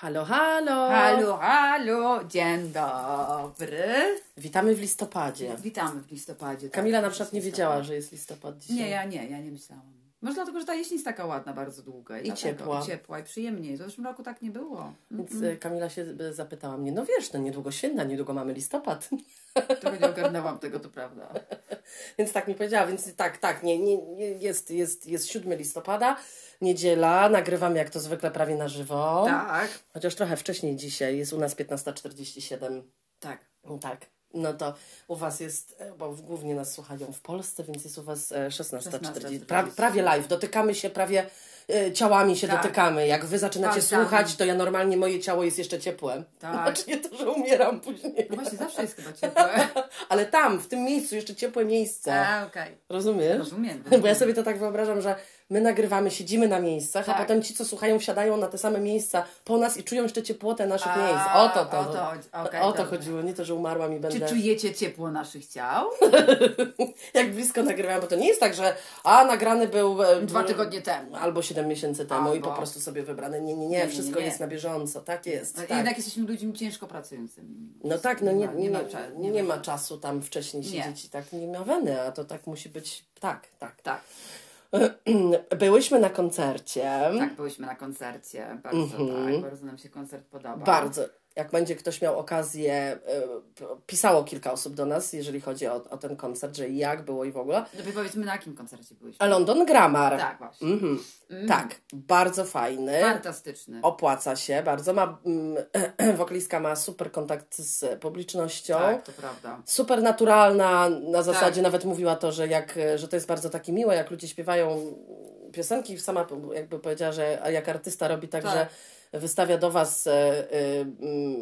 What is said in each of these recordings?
Halo, halo! Halo, halo, dzień dobry. Witamy w listopadzie. Witamy w listopadzie. tak, Kamila na przykład nie wiedziała, że jest listopad dzisiaj. Nie, ja nie, ja nie myślałam. Może dlatego, że ta jesień jest taka ładna, bardzo długa. I dlatego- ciepła. I ciepła, i przyjemniej. W zeszłym roku tak nie było. Więc e, Kamila się e, zapytała mnie, no wiesz, no niedługo święta, niedługo mamy listopad. Trochę nie ogarnęłam tego, to prawda. Więc tak mi powiedziała, więc tak, tak, nie, nie, jest, jest, jest 7 listopada, niedziela, nagrywamy jak to zwykle prawie na żywo. Tak, Chociaż trochę wcześniej dzisiaj, jest u nas 15.47. tak. Tak. No to u Was jest, e, bo głównie nas słuchają w Polsce, więc jest u Was e, 16.40. 16:40. Prawie, prawie live, dotykamy się, prawie e, ciałami się Tak. dotykamy. Jak Wy zaczynacie Palcami. słuchać, to ja normalnie moje ciało jest jeszcze ciepłe. Tak. Znaczy nie to, że umieram później. No właśnie, zawsze jest chyba ciepłe. Ale tam, w tym miejscu, jeszcze ciepłe miejsce. A, okej. Rozumiesz? Rozumiem. Bo ja sobie to tak wyobrażam, że my nagrywamy, siedzimy na miejscach, a Tak. potem ci, co słuchają, wsiadają na te same miejsca po nas i czują jeszcze ciepłotę naszych A, miejsc. O to to. o to. Okej, o to chodziło, nie to, że umarłam i Czy będę... czujecie ciepło naszych ciał? jak blisko nagrywałam, bo to nie jest tak, że a nagrany był e, Dwa tygodnie temu. albo 7 miesięcy temu i Albo- po prostu sobie wybrane. Nie, nie, nie, Nie, nie, wszystko nie. jest na bieżąco. Tak jest. No, tak. Jednak jesteśmy ludźmi ciężko pracującymi. No tak, no nie, ma- nie, ma nie, nie, ma czasu tam wcześniej Nie. siedzieć i tak nie ma weny, a to tak musi być, tak, tak. Tak, Byłyśmy na koncercie. tak, byłyśmy na koncercie. Bardzo tak, bardzo nam się koncert podoba. Bardzo. Jak będzie ktoś miał okazję, e, pisało kilka osób do nas, jeżeli chodzi o, o ten koncert, że jak było i w ogóle. Lepiej powiedzmy, na jakim koncercie byłyśmy. A London Grammar. Tak, właśnie. Mhm. Tak, bardzo fajny. Fantastyczny. Opłaca się bardzo. Ma, mm, wokalistka ma super kontakt z publicznością. Tak, to prawda. Super naturalna, na zasadzie Tak. nawet mówiła to, że, jak, że to jest bardzo takie miłe, jak ludzie śpiewają piosenki. Sama jakby powiedziała, że jak artysta robi tak, Tak. że wystawia do Was e, e,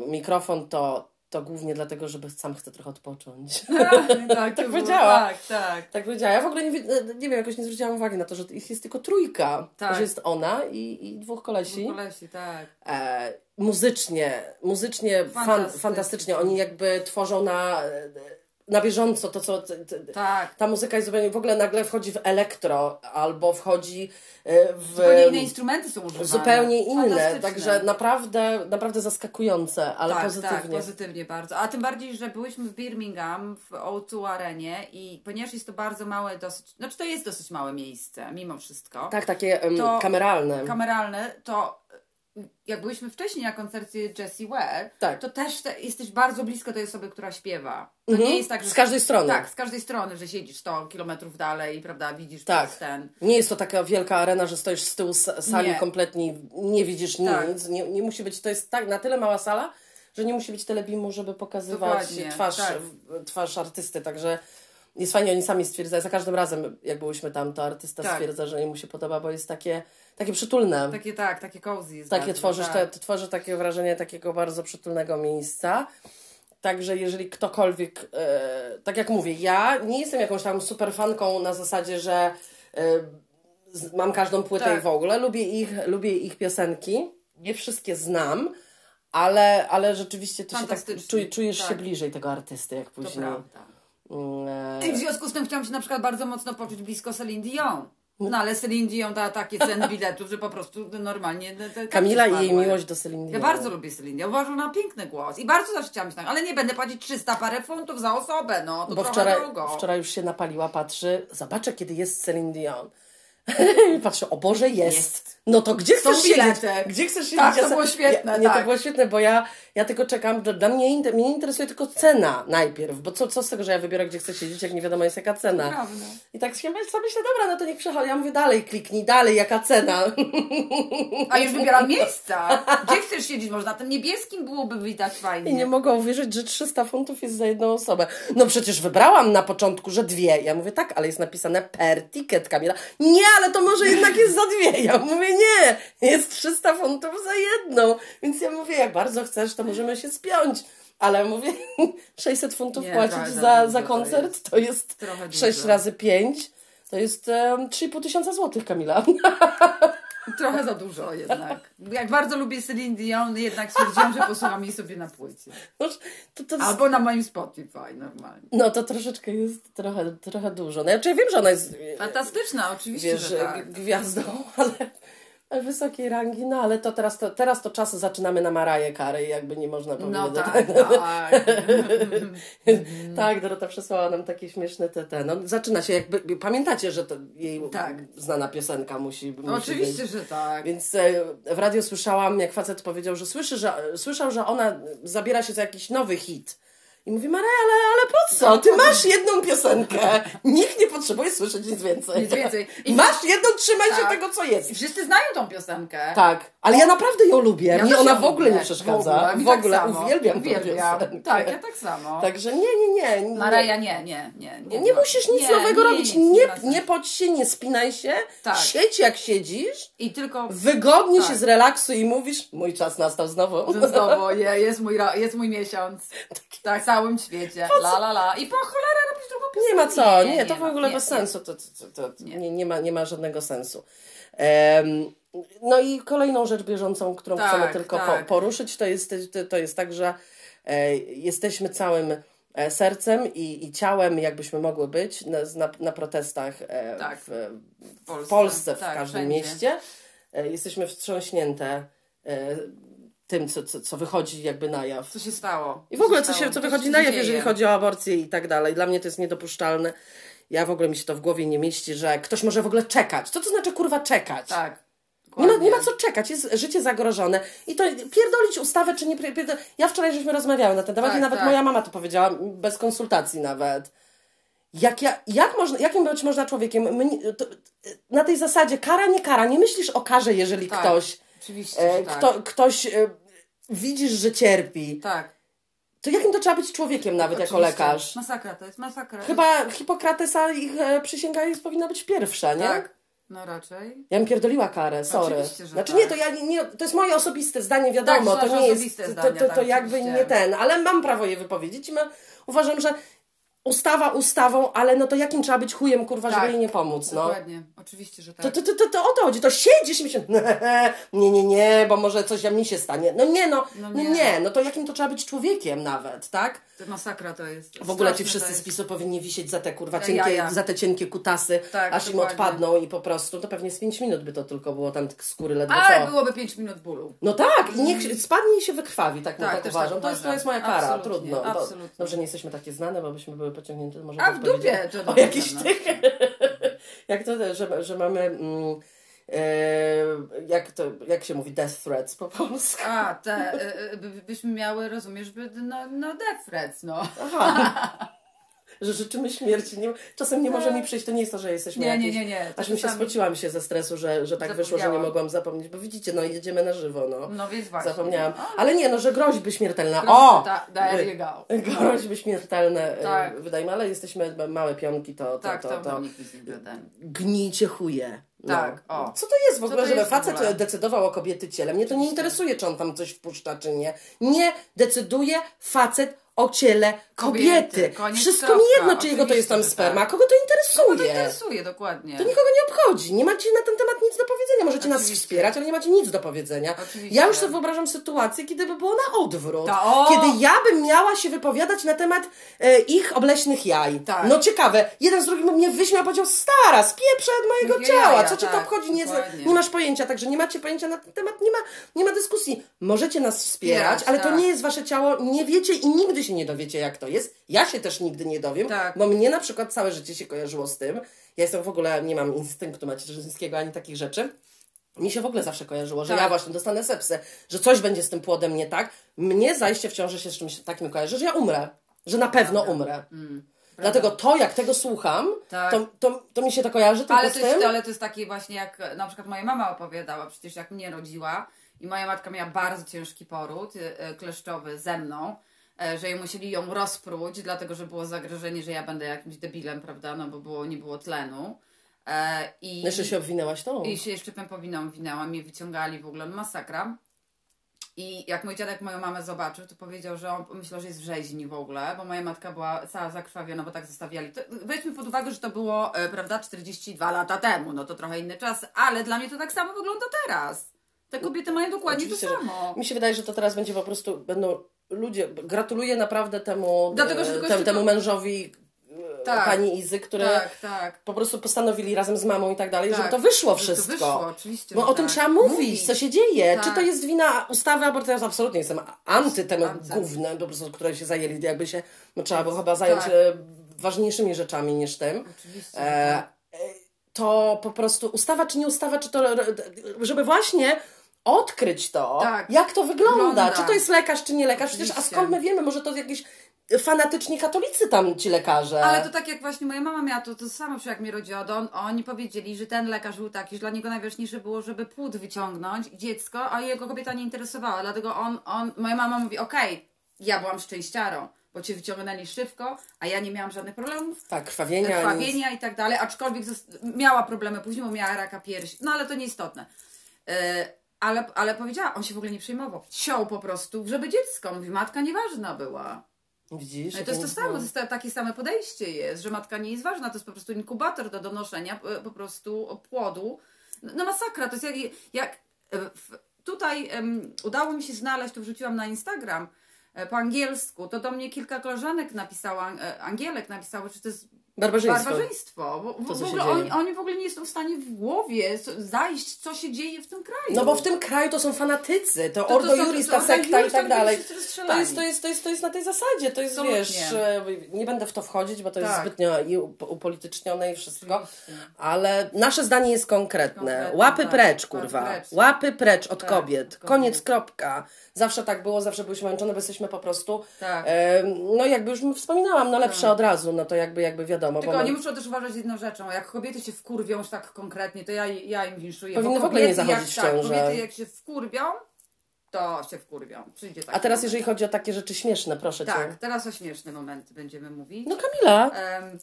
mikrofon, to, to głównie dlatego, żeby sam chce trochę odpocząć. tak, to było- powiedziała. Tak, tak. tak powiedziała. Ja w ogóle nie, wi- nie wiem, jakoś nie zwróciłam uwagi na to, że ich jest tylko trójka. Tak. Że jest ona i, i dwóch kolesi. Kolesi, tak. E, muzycznie, muzycznie fan, Fantastycznie. fantastycznie. Oni jakby tworzą na, na bieżąco to, co. Tak. Ta muzyka jest zupełnie. W ogóle nagle wchodzi w elektro albo wchodzi e, w. Zupełnie inne instrumenty są używane. zupełnie inne. Także naprawdę, naprawdę zaskakujące, ale tak, pozytywnie. Tak, pozytywnie bardzo. A tym bardziej, że byłyśmy w Birmingham w O2 Arenie i ponieważ jest to bardzo małe, dosyć, znaczy to jest dosyć małe miejsce, mimo wszystko. Tak, takie To- kameralne. Kameralne, to jak byliśmy wcześniej na koncercie Jessie Ware, Tak. to też te, jesteś bardzo blisko tej osoby, która śpiewa. To Mhm. nie jest tak, że... Z każdej strony. Tak, z każdej strony, że siedzisz 100 kilometrów dalej, prawda, widzisz Tak. ten... Nie jest to taka wielka arena, że stoisz z tyłu sali Nie. kompletnie, nie widzisz Tak. nic. Nie, nie musi być, to jest tak na tyle mała sala, że nie musi być telebimu, żeby pokazywać Dokładnie, twarz, tak. twarz artysty. Także jest fajnie, oni sami stwierdzają, za każdym razem, jak byłyśmy tam, to artysta Tak. stwierdza, że mu się podoba, bo jest takie, takie przytulne. Takie tak, takie cozy jest takie bardzo, tworzysz, tak. te, to tworzy takie wrażenie takiego bardzo przytulnego miejsca. Także jeżeli ktokolwiek, e, tak jak mówię, ja nie jestem jakąś tam super fanką na zasadzie, że e, mam każdą płytę Tak. i w ogóle. Lubię ich, lubię ich piosenki. Nie wszystkie znam, ale, ale rzeczywiście to się tak czuj, czujesz się tak. bliżej tego artysty, jak To później. prawda. Mm, e, I w związku z tym chciałam się na przykład bardzo mocno poczuć blisko Celine Dion. No ale Celine Dion da takie ceny biletów, że po prostu normalnie te- te Kamila i jej miłość do Celine Ja Dion. bardzo lubię Celine Dion. Uważam na piękny głos. I bardzo też chciałam się tak, ale nie będę płacić 300 parę funtów za osobę, no to Bo trochę wczoraj, drogo. wczoraj już się napaliła, patrzy, zobaczę kiedy jest Celine Dion. I patrzę, o Boże, jest. Jest. No to gdzie Są chcesz siedzieć? Gdzie chcesz siedzieć? Tak, to Ja było świetne, Ja, nie, to tak. było świetne, bo ja, ja tylko czekam, dla- mnie, mnie interesuje tylko cena najpierw, bo co, co z tego, że ja wybiorę, gdzie chcę siedzieć, jak nie wiadomo jest jaka cena. Prawda. I tak się myślę, myślę, dobra, no to niech przychodzi. Ja mówię, dalej kliknij, dalej, jaka cena. A już wybieram miejsca. Gdzie chcesz siedzieć? Może na tym niebieskim byłoby widać fajnie. I nie mogę uwierzyć, że 300 funtów jest za jedną osobę. No przecież wybrałam na początku, że dwie. Ja mówię, tak, ale jest napisane per ticket, Kamila. Nie, ale to może jednak jest za dwie. Ja mówię, nie, jest 300 funtów za jedną. Więc ja mówię, jak bardzo chcesz, to możemy się spiąć. Ale mówię, 600 funtów Nie, płacić za za, za to koncert, jest. to jest Trochę 6 dużo. razy 5. To jest um, 3,5 tysiąca złotych, Kamila. Trochę za dużo jednak. Jak bardzo lubię Celine Dion, jednak stwierdziłam, że posłucham jej sobie na płycie. To, to, Albo na moim Spotify normalnie. no to troszeczkę jest trochę, trochę dużo. No ja, wiem, że ona jest Fantastyczna, oczywiście, wiesz, że tak. gwiazdą, ale wysokiej rangi, no ale to teraz to, teraz to czas zaczynamy na Maraję Karę i jakby nie można powiedzieć. No tak, tak. tak, Dorota przesłała nam takie śmieszne te, te. No, zaczyna się jakby, pamiętacie, że to jej Tak. znana piosenka musi, musi Oczywiście, być. że tak. Więc e, w radio słyszałam, jak facet powiedział, że słyszy, że słyszał, że ona zabiera się za jakiś nowy hit. I mówi, Maria, ale, ale po co? Ty masz jedną piosenkę. Nikt nie potrzebuje słyszeć nic więcej. Nic więcej. I- masz jedną, trzymaj się Tak. tego, co jest. I wszyscy znają tą piosenkę. Tak, ale ja naprawdę ją lubię. Ja Mnie ona w ogóle nie przeszkadza. W ogóle, W tak ogóle samo. uwielbiam tę Uwielbiam. piosenkę. Tak, ja tak samo. Także nie, nie, nie. nie. Mareja, nie, nie, nie. Nie, Nie musisz nic nie, nowego nie, robić. Nie, nie podź się, nie spinaj się. Tak. Siedź jak siedzisz. I tylko Wygodnie Tak. się zrelaksuj i mówisz, mój czas nastał znowu. znowu je, jest, mój, jest mój miesiąc. Tak, w całym świecie. La, la, la. I po cholerę robisz drugą piosenkę. Nie ma co, nie, to w ogóle nie, bez nie. sensu. To, to, to, to Nie. nie. Nie, ma, nie ma żadnego sensu. Em, no i kolejną rzecz bieżącą, którą Tak, chcemy tylko po, tak. poruszyć, to jest, to, jest tak, że e, jesteśmy całym e, sercem i, i ciałem, jakbyśmy mogły być na, na, na protestach e, Tak. w, W Polsce, w Polsce, w tak, każdym wszędzie. mieście. E, Jesteśmy wstrząśnięte e, tym, co, co, co wychodzi jakby na jaw. Co się stało? I w ogóle co, się, co wychodzi się na jaw, dzieje? jeżeli chodzi o aborcję i tak dalej. Dla mnie to jest niedopuszczalne. Ja w ogóle mi się to w głowie nie mieści, że ktoś może w ogóle czekać. Co to znaczy kurwa czekać? Tak. Nie ma, nie ma co czekać, jest życie zagrożone. I to pierdolić ustawę, czy nie pierdolić. Ja wczoraj żeśmy rozmawiały na ten temat Tak, i nawet tak. moja mama to powiedziała, bez konsultacji nawet. Jak, ja, jak można, jakim być można człowiekiem? Na tej zasadzie kara, nie kara. Nie myślisz o karze, jeżeli Tak. ktoś, Oczywiście, e, tak. kto, ktoś e, widzisz, że cierpi. Tak. To jakim to trzeba być człowiekiem nawet jako Oczywiście. lekarz? Masakra, to jest masakra. Chyba Hipokratesa ich e, przysięga jest, powinna być pierwsza, nie? Tak. No raczej. Ja bym pierdoliła karę, sorry. Oczywiście, że znaczy tak. nie, to ja nie, to jest moje osobiste zdanie, wiadomo, Tak, to nie jest, osobiste to, zdania, to, to, tak, jakby oczywiście. nie ten, ale mam prawo je wypowiedzieć i ma, uważam, że ustawa ustawą, ale no to jakim trzeba być chujem, kurwa, Tak. żeby jej nie pomóc, no. Dokładnie. Oczywiście, że tak. to, to, to, to o to chodzi, to siedzisz i myślisz, nie, nie, nie, bo może coś mi się stanie. No nie, no, No no nie. nie, no to jakim to trzeba być człowiekiem nawet, tak? To masakra to jest. W ogóle ci wszyscy z. PiSu powinni wisieć za te kurwa Te cienkie, jaja. za te cienkie kutasy, Tak, aż im dokładnie. odpadną i po prostu, to pewnie z 5 minut by to tylko było tam tak skóry ledwo Ale co. byłoby 5 minut bólu. No tak, i niech spadnie i się wykrwawi, tak, Tak, tak, też uważam. tak to, jest, to jest moja kara, Absolutnie, trudno. Bo, absolutnie. dobrze, nie jesteśmy takie znane, bo byśmy były pociągnięte może A w dupie, to o na jakichś pewno. tych, jak to, że, że mamy, mm, e, jak to, jak się mówi, death threats po polsku. A, te, y, by- byśmy miały, rozumiesz, no, no death threats, no. Aha. Że życzymy śmierci. Nie, czasem nie może mi przyjść, to nie jest to, że jesteśmy Nie, nie, jakieś... nie, nie. To Aż mi się spociłam się ze stresu, że, że tak wyszło, że nie mogłam zapomnieć, bo widzicie, no jedziemy na żywo, no. No więc właśnie. Zapomniałam. No, Ale nie, no, że groźby śmiertelne. Groźby, O! ta- there you go. Groźby śmiertelne, Tak. tak. wydajmy, ale jesteśmy małe pionki, to, to, Tak, to, to, to, nie gnijcie chuje. No. Tak, o. Co to jest w ogóle, żeby facet ogóle? decydował o kobiety ciele? Mnie to nie interesuje, czy on tam coś wpuszcza, czy nie. Nie decyduje facet o ciele kobiety. Kobiety, koniec, Wszystko kropka. mi jedno, czy jego to jest tam sperma. tak. Kogo to Kogo to interesuje? interesuje, dokładnie. To nikogo nie obchodzi. Nie macie na ten temat nic do powiedzenia. Możecie nas Oczywiście. wspierać, ale nie macie nic do powiedzenia. Oczywiście. Ja już sobie wyobrażam sytuację, kiedy by było na odwrót. Ta- o! Kiedy ja bym miała się wypowiadać na temat e, ich obleśnych jaj. Tak. No ciekawe. Jeden z drugim mnie wyśmiał, powiedział, stara, spieprzę od mojego Jakie ciała. jaja, Co cię to tak, obchodzi? Nie, nie masz pojęcia. Także nie macie pojęcia na ten temat. Nie ma, nie ma dyskusji. Możecie nas wspierać, Wspierać, ale to tak. nie jest wasze ciało. Nie wiecie i nigdy się nie dowiecie, jak to jest. Ja się też nigdy nie dowiem, Tak. bo mnie na przykład całe życie się kojarzyło z tym. Ja jestem w ogóle, nie mam instynktu macierzyńskiego ani takich rzeczy. Mi się w ogóle zawsze kojarzyło, że Tak. ja właśnie dostanę sepsę, że coś będzie z tym płodem nie tak. Mnie zajście w ciąży się z czymś takim kojarzy, że ja umrę. Że na pewno umrę. Dlatego to, jak tego słucham, Mm. Tak. to, to, to mi się to kojarzy tylko Ale to, jest, ale to jest takie właśnie jak na przykład moja mama opowiadała, przecież jak mnie rodziła i moja matka miała bardzo ciężki poród y, y, kleszczowy ze mną, że ją musieli ją rozpróć, dlatego że było zagrożenie, że ja będę jakimś debilem, prawda, no bo było, nie było tlenu. E, I, Jeszcze się obwinęłaś tą. I się jeszcze pępowiną winęłam, mnie wyciągali w ogóle, no masakra. I jak mój dziadek moją mamę zobaczył, to powiedział, że on myślał, że jest w rzeźni w ogóle, bo moja matka była cała zakrwawiona, bo tak zostawiali. To, weźmy pod uwagę, że to było, e, prawda, 42 lata temu, no to trochę inny czas, ale dla mnie to tak samo wygląda teraz. Te kobiety mają dokładnie Oczywiście, to że- samo. Mi się wydaje, że to teraz będzie po prostu, będą ludzie, gratuluję naprawdę temu, Dlatego, że e, tem, temu mężowi Tak. pani Izy, które Tak, tak. po prostu postanowili razem z mamą i tak dalej, Tak, żeby to wyszło żeby to wszystko. wyszło, oczywiście, Bo o tym tak. trzeba mówić, Mówić. co się dzieje. Tak. Czy to jest wina ustawy aborcyjnej? Ja absolutnie jestem anty temu gównem, po prostu, które się zajęli. Jakby się, no trzeba było chyba zająć Tak. e, ważniejszymi rzeczami niż tym. Oczywiście. E, tak. e, to po prostu ustawa czy nie ustawa, czy to, żeby właśnie odkryć to, Tak. jak to wygląda. Wygląda. Czy to jest lekarz, czy nie lekarz. Przecież, a skąd my wiemy, może to jakieś fanatyczni katolicy tam ci lekarze. Ale to tak jak właśnie moja mama miała to, to samo, jak mnie rodziła, to on, oni powiedzieli, że ten lekarz był taki, że dla niego najważniejsze było, żeby płód wyciągnąć, dziecko, a jego kobieta nie interesowała, dlatego on, on moja mama mówi, okej, ja byłam szczęściarą, bo cię wyciągnęli szybko, a ja nie miałam żadnych problemów, Tak, krwawienia. krwawienia i tak dalej, aczkolwiek miała problemy później, bo miała raka piersi, no ale to nieistotne. Yy, ale, ale powiedziała, on się w ogóle nie przejmował. Ciął po prostu, żeby dziecko. Mówi, matka nieważna była. Widzisz? No to jest to samo, to jest ta- takie same podejście jest, że matka nie jest ważna, to jest po prostu inkubator do donoszenia e, po prostu płodu. No, no masakra, to jest jak, jak e, tutaj em, udało mi się znaleźć, to wrzuciłam na Instagram e, po angielsku, to do mnie kilka koleżanek napisało, e, Angielek napisały, że to jest Barbarzyństwo. barbarzyństwo, bo w, To, ogóle oni, oni w ogóle nie są w stanie w głowie zajść, co się dzieje w tym kraju. No bo w tym kraju to są fanatycy, to, to Ordo Juris, ta sekta i tak tam dalej. To jest, to, jest, to, jest, to jest na tej zasadzie, to jest, Absolutnie. wiesz, e, nie będę w to wchodzić, bo to jest Tak. zbytnio i up- upolitycznione i wszystko, ale nasze zdanie jest konkretne. Konkretne, Łapy tak. precz, kurwa. precz. Łapy precz od Tak, kobiet. od kobiet. Koniec, kropka. Zawsze tak było, zawsze byliśmy męczone, bo jesteśmy po prostu, Tak. no jakby już wspominałam, no lepsze od razu, no to jakby, jakby wiadomo. Tylko bo oni muszą też uważać jedną rzeczą. Jak kobiety się wkurwią już tak konkretnie, to ja, ja im winszuję. Powinny w ogóle nie zachodzić jak, w tak, kobiety jak się wkurwią, to się wkurwią. Przyjdzie taki A teraz moment. jeżeli chodzi o takie rzeczy śmieszne, proszę Tak, Cię. teraz o śmieszne momenty będziemy mówić. No Kamila, Em,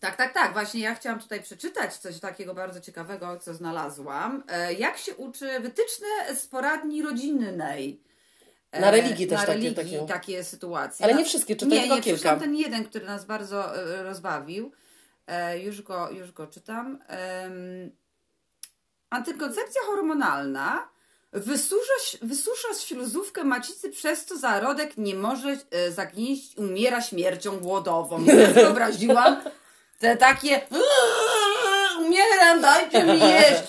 tak, tak, tak. Właśnie ja chciałam tutaj przeczytać coś takiego bardzo ciekawego, co znalazłam. E, jak się uczy wytyczne z poradni rodzinnej. E, Na religii też na takie- religii, takie. takie sytuacje. Ale nie wszystkie, czytaj nie, tylko nie, kilka. ten jeden, który nas bardzo e, rozbawił. E, już, go, już go czytam. Antykoncepcja hormonalna wysusza, wysusza śluzówkę macicy, przez co zarodek nie może e, zagnieść, umiera śmiercią głodową. Wyobraziłam te takie umieram, dajcie mi jeść.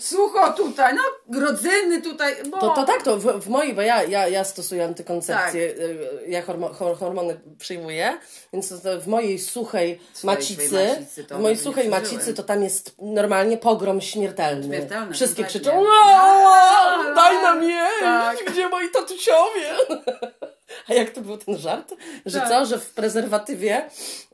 Sucho tutaj, no rodzyny tutaj. Bo... To, to tak, to w, w mojej, bo ja, ja, ja stosuję antykoncepcję, y, ja hormo, hor, hormony przyjmuję, więc w mojej suchej Swojej macicy, macicy w mojej suchej macicy to tam jest normalnie pogrom śmiertelny. Śmiertelny, Wszystkie kompletnie. krzyczą, "Aaa, daj nam jeść, Tak. gdzie moi tatusiowie? A jak to był ten żart? Że Tak. co, że w prezerwatywie,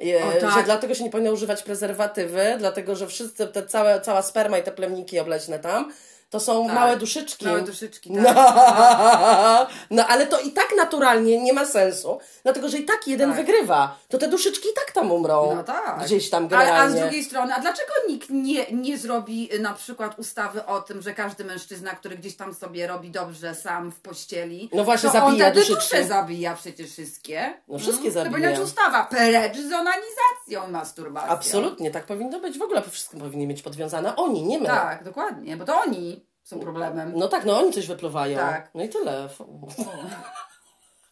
e, O, tak. że dlatego się nie powinno używać prezerwatywy, dlatego że wszyscy, te całe, cała sperma i te plemniki obleśne tam, to są Tak. małe duszyczki. Małe duszyczki, tak. No. no ale to i tak naturalnie nie ma sensu, dlatego że i tak jeden Tak. wygrywa. To te duszyczki i tak tam umrą. No tak. Gdzieś tam Ale, a z generalnie. drugiej strony, a dlaczego nikt nie, nie zrobi y, na przykład ustawy o tym, że każdy mężczyzna, który gdzieś tam sobie robi dobrze sam w pościeli, No właśnie, to on zabija te duszyczki. dusze zabija przecież wszystkie. No wszystkie To zabija. powinna być ustawa. Precz z onanizacją masturbacją. Absolutnie, tak powinno być. W ogóle wszystko powinni mieć podwiązane. Oni, nie my. Tak, dokładnie, bo to oni są problemem. No tak, no oni coś wypluwają. Tak. No i tyle.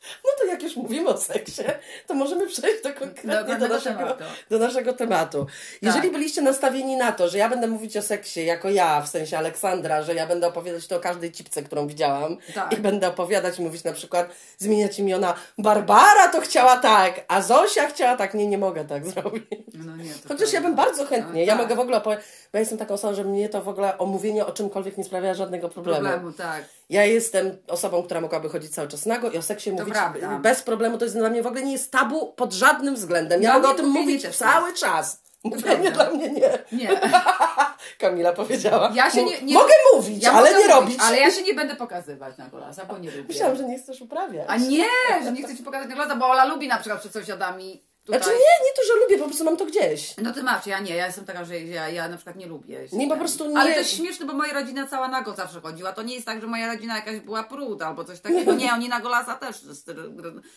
No to jak już mówimy o seksie, to możemy przejść do konkretnie do, pewnego naszego, tematu. do naszego tematu. Jeżeli byliście nastawieni na to, że ja będę mówić o seksie jako ja, w sensie Aleksandra, że ja będę opowiadać to o każdej cipce, którą widziałam Tak. i będę opowiadać mówić na przykład, zmieniać imiona Barbara to chciała tak, a Zosia chciała tak. Nie, nie mogę tak zrobić. No nie, to Chociaż ja bym bardzo chętnie, No ja tak. mogę w ogóle opowiedzieć, bo ja jestem taką osobą, że mnie to w ogóle omówienie o czymkolwiek nie sprawia żadnego problemu. Problemu, tak. Ja jestem osobą, która mogłaby chodzić cały czas nago i o seksie mówić prawda. bez problemu. To jest dla mnie w ogóle nie jest tabu pod żadnym względem. Ja Dla mogę o tym mówić cały czas. Mówienie dla mnie nie. Nie. Kamila powiedziała. Ja się nie, nie mogę mówić, ja ale mogę nie mówić, robić. Ale ja się nie będę pokazywać na golasa, bo nie lubię. Myślałam, że nie chcesz uprawiać. A nie, że nie chcę ci pokazać na golasa, bo Ola lubi na przykład przed sąsiadami tutaj. Znaczy nie, nie to, że lubię, po prostu mam to gdzieś. No ty masz, ja nie, ja jestem taka, że ja, ja na przykład nie lubię. Nie, po prostu nie- Ale to jest śmieszne, bo moja rodzina cała nago zawsze chodziła. To nie jest tak, że moja rodzina jakaś była pruda albo coś takiego. Nie, oni na golasa też.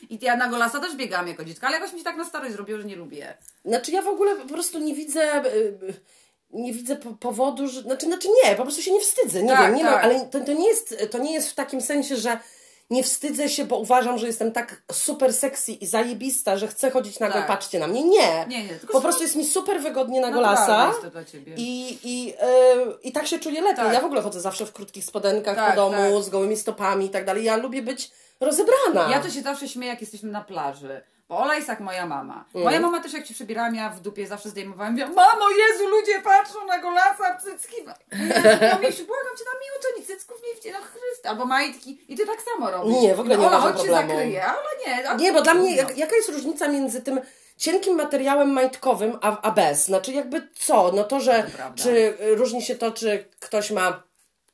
I ja na golasa też biegałam jako dziecko, ale jakoś mi się tak na starość zrobiło, że nie lubię. Znaczy ja w ogóle po prostu nie widzę... y, Nie widzę po- powodu, że. Znaczy, znaczy nie, po prostu się nie wstydzę. Nie Tak, wiem, nie mam, tak. ale to, to, nie jest, to nie jest w takim sensie, że nie wstydzę się, bo uważam, że jestem tak super sexy i zajebista, że chcę chodzić nago Tak. patrzcie na mnie. Nie. Nie, nie, po prostu jest mi super wygodnie na golasa. I, i, yy, I tak się czuję lepiej. Tak. Ja w ogóle chodzę zawsze w krótkich spodenkach Tak, po domu, tak. z gołymi stopami i tak dalej. Ja lubię być rozebrana. Ja to się zawsze śmieję, jak jesteśmy na plaży. Ola jest jak moja mama. Mm. Moja mama też jak się przebierałam, ja w dupie zawsze zdejmowałam. Mówiłam, mamo, Jezu, ludzie patrzą na golasa, cycki. Jezu, błagam cię, na nic cycków nie widzicie, no Chryste. Albo majtki. I ty tak samo robisz. Nie, w ogóle nie Ola, chodź się zakryje, a Ola nie. A Nie, bo dla mnie trudno. jak, jaka jest różnica między tym cienkim materiałem majtkowym, a, a bez? Znaczy jakby co? No to, że To czy różni się to, czy ktoś ma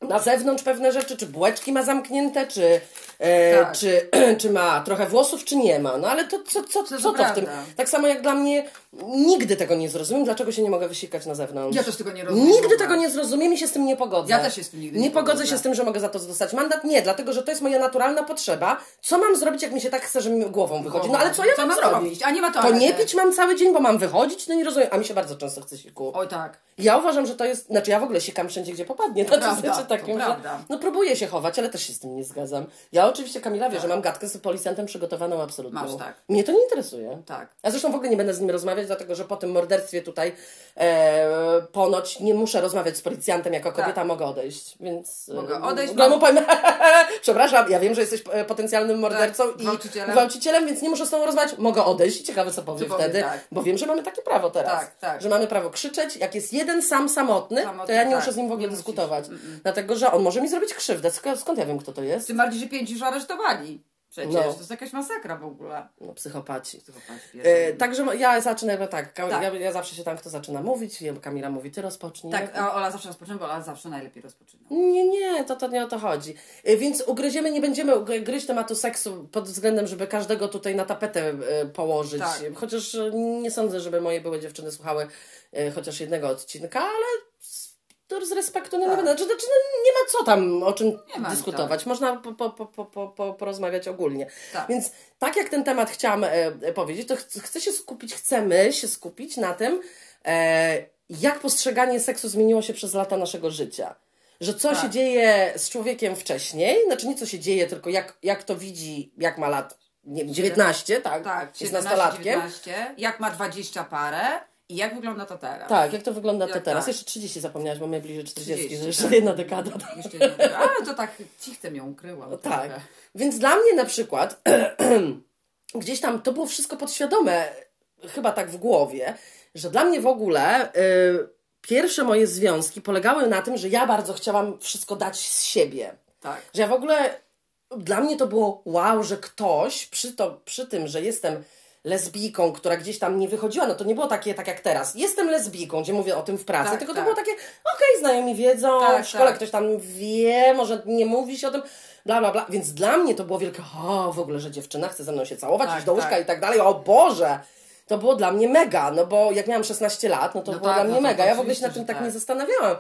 na zewnątrz pewne rzeczy, czy bułeczki ma zamknięte, czy, e, Tak. czy, czy ma trochę włosów, czy nie ma. No ale to co, co, co, To to w tym? Tak samo jak dla mnie nigdy tego nie zrozumiem, dlaczego się nie mogę wysikać na zewnątrz. Ja też tego nie rozumiem. Nigdy tego nie zrozumiem i się z tym nie pogodzę. Ja też się z tym nigdy nie nie pogodzę. pogodzę. się z tym, że mogę za to dostać mandat. Nie, dlatego, że to jest moja naturalna potrzeba. Co mam zrobić, jak mi się tak chce, że mi głową wychodzi? No ale co ja Co mam mam zrobić? robić? A nie ma To toalety. nie pić mam cały dzień, bo mam wychodzić? No nie rozumiem. A mi się bardzo często chce siku. Oj tak. Ja uważam, że to jest, znaczy ja w ogóle sikam wszędzie, gdzie popadnie. To, znaczy to takim, że, no próbuję się chować, ale też się z tym nie zgadzam. Ja oczywiście, Kamila wie, że mam gadkę z policjantem przygotowaną absolutnie. Masz, tak. Mnie to nie interesuje. Tak. Ja zresztą w ogóle nie będę z nim rozmawiać, dlatego że po tym morderstwie tutaj e, ponoć nie muszę rozmawiać z policjantem jako kobieta, mogę odejść, więc... e, Mogę odejść, mam- mu powiem, przepraszam, ja wiem, że jesteś e, potencjalnym mordercą Tak, i gwałcicielem. gwałcicielem, więc nie muszę z tobą rozmawiać, mogę odejść. Ciekawe, co powie Co powie, wtedy, tak. bo wiem, że mamy takie prawo teraz, Tak, tak. że mamy prawo krzyczeć, jak jest jeden sam samotny, Samotny, to ja nie tak, muszę z nim w ogóle dyskutować, dlatego że on może mi zrobić krzywdę, skąd, skąd ja wiem, kto to jest? Tym bardziej, że pięciu już aresztowali. Przecież No. to jest jakaś masakra w ogóle. No, psychopaci. Psychopaci E, także ja jakby tak, Tak. Ja, ja zawsze się tam kto zaczyna mówić, ja- Kamila mówi, ty rozpocznij. Tak, a Ola zawsze rozpoczyna, bo Ola zawsze najlepiej rozpoczyna. Nie, nie, to, to nie o to chodzi. E, Więc ugryziemy, nie będziemy gryźć tematu seksu pod względem, żeby każdego tutaj na tapetę e, położyć. Tak. Chociaż e, nie sądzę, żeby moje były dziewczyny słuchały e, chociaż jednego odcinka, ale to z respektu Tak. będę. Znaczy, znaczy, no, nie ma co tam o czym ma, dyskutować. Można po, po, po, po, po, po, porozmawiać ogólnie. Tak. Więc tak jak ten temat chciałam e, e, powiedzieć, to ch- chcę się skupić, chcemy się skupić na tym, e, jak postrzeganie seksu zmieniło się przez lata naszego życia. Że co Tak. się dzieje z człowiekiem wcześniej, znaczy nie co się dzieje, tylko jak, jak to widzi, jak ma lat nie wiem, 19, tak? Tak, jest 17, nastolatkiem. 19, jak ma 20 parę i jak wygląda to teraz. Tak, jak to wygląda to Jak teraz? tak. Jeszcze 30 zapomniałaś, bo mnie bliżej 40, 30, że jeszcze tak. jedna dekada. Jeszcze nie, ale to tak cichcem ją ukryłam. Tak. trochę. Więc dla mnie na przykład gdzieś tam to było wszystko podświadome, chyba tak w głowie, że dla mnie w ogóle y, pierwsze moje związki polegały na tym, że ja bardzo chciałam wszystko dać z siebie. Tak. Że ja w ogóle dla mnie to było wow, że ktoś przy, to, przy tym, że jestem lesbijką, która gdzieś tam nie wychodziła, no to nie było takie tak jak teraz. Jestem lesbijką, gdzie mówię o tym w pracy, Tak, tylko tak. to było takie, okej, znajomi wiedzą, Tak, w szkole tak. ktoś tam wie, może nie mówi się o tym, bla, bla, bla. Więc dla mnie to było wielkie, o, w ogóle, że dziewczyna chce ze mną się całować, Tak, iść do łóżka tak. i tak dalej, o Boże! To było dla mnie mega, no bo jak miałam 16 lat, no to No było dla mnie no mega. Ja w ogóle się nad tym tak. nie zastanawiałam.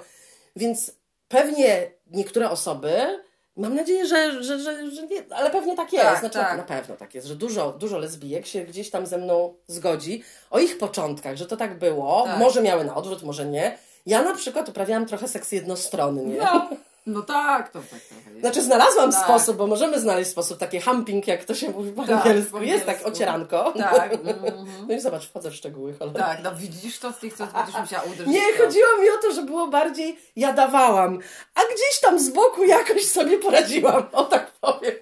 Więc pewnie niektóre osoby, mam nadzieję, że, że, że, że nie, ale pewnie tak jest. Tak, znaczy, tak. Na pewno tak jest, że dużo, dużo lesbijek się gdzieś tam ze mną zgodzi o ich początkach, że to tak było. Tak. Może miały na odwrót, może nie. Ja na przykład uprawiałam trochę seks jednostronnie. No, no tak, to tak jest. Znaczy znalazłam Tak. sposób, bo możemy znaleźć sposób, taki humping, jak to się mówi po Tak, angielsku. po Jest tak, ocieranko. Tak, mhm. No i zobacz, wchodzę w szczegóły, cholera. Tak, no widzisz to z tych, co będziesz musiała uderzyć. Nie, chodziło mi o to, że było bardziej ja dawałam, a gdzieś tam z boku jakoś sobie poradziłam, o tak powiem.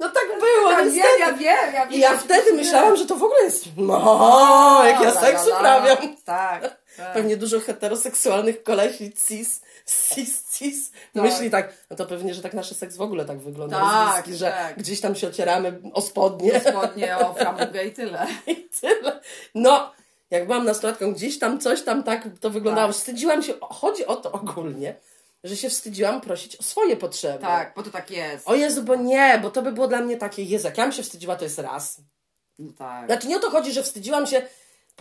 No tak było, Tak, niestety. wiem, ja wiem, ja wiem. I ja wtedy myślałam, że to w ogóle jest, no, jak ja seks uprawiam. Tak, tak. Pewnie dużo heteroseksualnych kolesi cis, cis, cis Tak. myśli tak, no to pewnie, że tak nasz seks w ogóle tak wygląda, Tak, lesbijski, że tak. gdzieś tam się ocieramy o spodnie Spodnie o framugę i tyle. i tyle. No, jak byłam nastolatką, gdzieś tam coś tam tak to wyglądało. Tak. Wstydziłam się, chodzi o to ogólnie, że się wstydziłam prosić o swoje potrzeby. Tak, bo to tak jest. O Jezu, bo nie, bo to by było dla mnie takie, Jezu, jak ja bym się wstydziła, to jest raz. No tak. Znaczy nie o to chodzi, że wstydziłam się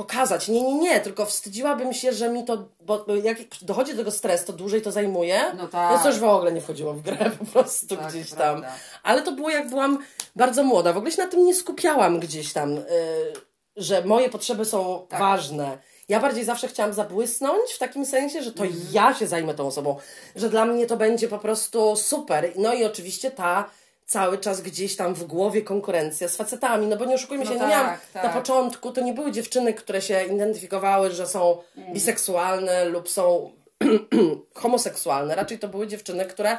pokazać, nie, nie, nie, tylko wstydziłabym się, że mi to, bo jak dochodzi do tego stres, to dłużej to zajmuje, No tak. więc to już w ogóle nie wchodziło w grę po prostu Tak, gdzieś tam. prawda. Ale to było jak byłam bardzo młoda, w ogóle się na tym nie skupiałam gdzieś tam, y, że moje potrzeby są Tak. ważne. Ja bardziej zawsze chciałam zabłysnąć w takim sensie, że to Mhm. ja się zajmę tą osobą, że dla mnie to będzie po prostu super. No i oczywiście ta cały czas gdzieś tam w głowie konkurencja z facetami, no bo nie oszukujmy się, No nie miałam tak, tak. na początku, to nie były dziewczyny, które się identyfikowały, że są Mm. biseksualne lub są homoseksualne. Raczej to były dziewczyny, które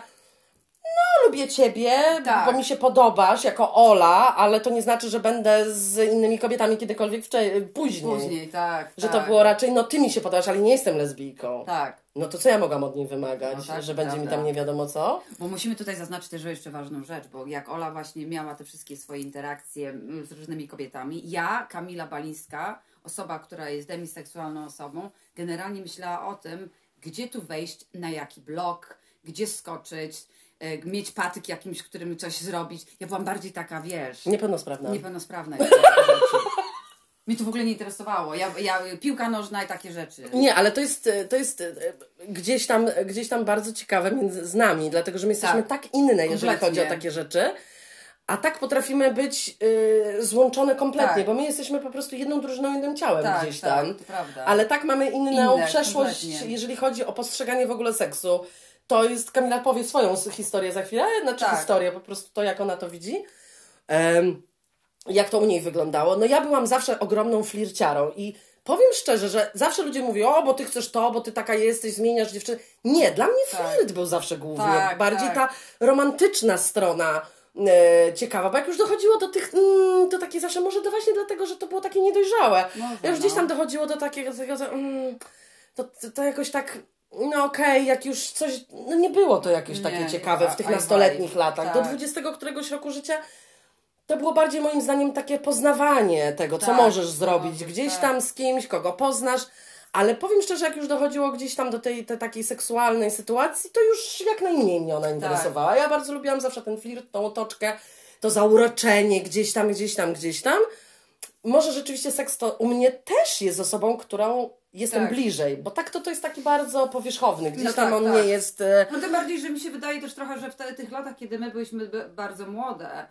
no lubię ciebie, Tak. bo mi się podobasz jako Ola, ale to nie znaczy, że będę z innymi kobietami kiedykolwiek wcze- później. Później, tak. Że tak, to było raczej, no ty mi się podobasz, ale nie jestem lesbijką. Tak. No to co ja mogłam od niej wymagać? No tak, że będzie mi prawda. tam nie wiadomo co? Bo musimy tutaj zaznaczyć też jeszcze ważną rzecz, bo jak Ola właśnie miała te wszystkie swoje interakcje mm, z różnymi kobietami, ja, Kamila Balińska, osoba, która jest demiseksualną osobą, generalnie myślała o tym, gdzie tu wejść, na jaki blok, gdzie skoczyć, mieć patyk jakimś, którym coś zrobić. Ja byłam bardziej taka, wiesz, Niepełnosprawna. niepełnosprawna. Mnie to w ogóle nie interesowało. Ja, ja, piłka nożna i takie rzeczy. Nie, ale to jest, to jest e, gdzieś tam, gdzieś tam bardzo ciekawe między z nami, dlatego że my jesteśmy Tak. tak, inne, jeżeli Kompletnie. chodzi o takie rzeczy. A tak potrafimy być y, złączone kompletnie, Tak. bo my jesteśmy po prostu jedną drużyną, jednym ciałem Tak, gdzieś tak, tam. Ale tak mamy inną Inne, przeszłość, kompletnie. jeżeli chodzi o postrzeganie w ogóle seksu. To jest, Kamila powie swoją historię za chwilę, znaczy Tak. historię, po prostu to, jak ona to widzi. Em, jak to u niej wyglądało. No ja byłam zawsze ogromną flirciarą i powiem szczerze, że zawsze ludzie mówią, o, bo ty chcesz to, bo ty taka jesteś, zmieniasz dziewczynę. Nie, dla mnie Tak. flirt był zawsze głównie. Tak, Bardziej tak. ta romantyczna strona e, ciekawa, bo jak już dochodziło do tych, mm, to takie zawsze, może to właśnie dlatego, że to było takie niedojrzałe. Może, Ja już gdzieś no. tam dochodziło do takiego, takiego że, mm, to, to, to jakoś tak, no okej, jak już coś, no nie było to jakieś Nie, takie ciekawe w tych nastoletnich latach. Do tak. 20 któregoś roku życia to było bardziej moim zdaniem takie poznawanie tego, co Tak, możesz co zrobić, możesz, gdzieś tak. tam z kimś, kogo poznasz. Ale powiem szczerze, jak już dochodziło gdzieś tam do tej, tej takiej seksualnej sytuacji, to już jak najmniej mnie Tak. ona interesowała. Ja bardzo lubiłam zawsze ten flirt, tą otoczkę, to zauroczenie gdzieś tam, gdzieś tam, gdzieś tam. Może rzeczywiście seks to u mnie też jest osobą, którą jestem Tak. bliżej, bo tak to to jest taki bardzo powierzchowny. Gdzieś No tam tak, on tak. nie jest... e, No tym bardziej, że mi się wydaje też trochę, że w te, tych latach, kiedy my byliśmy bardzo młode,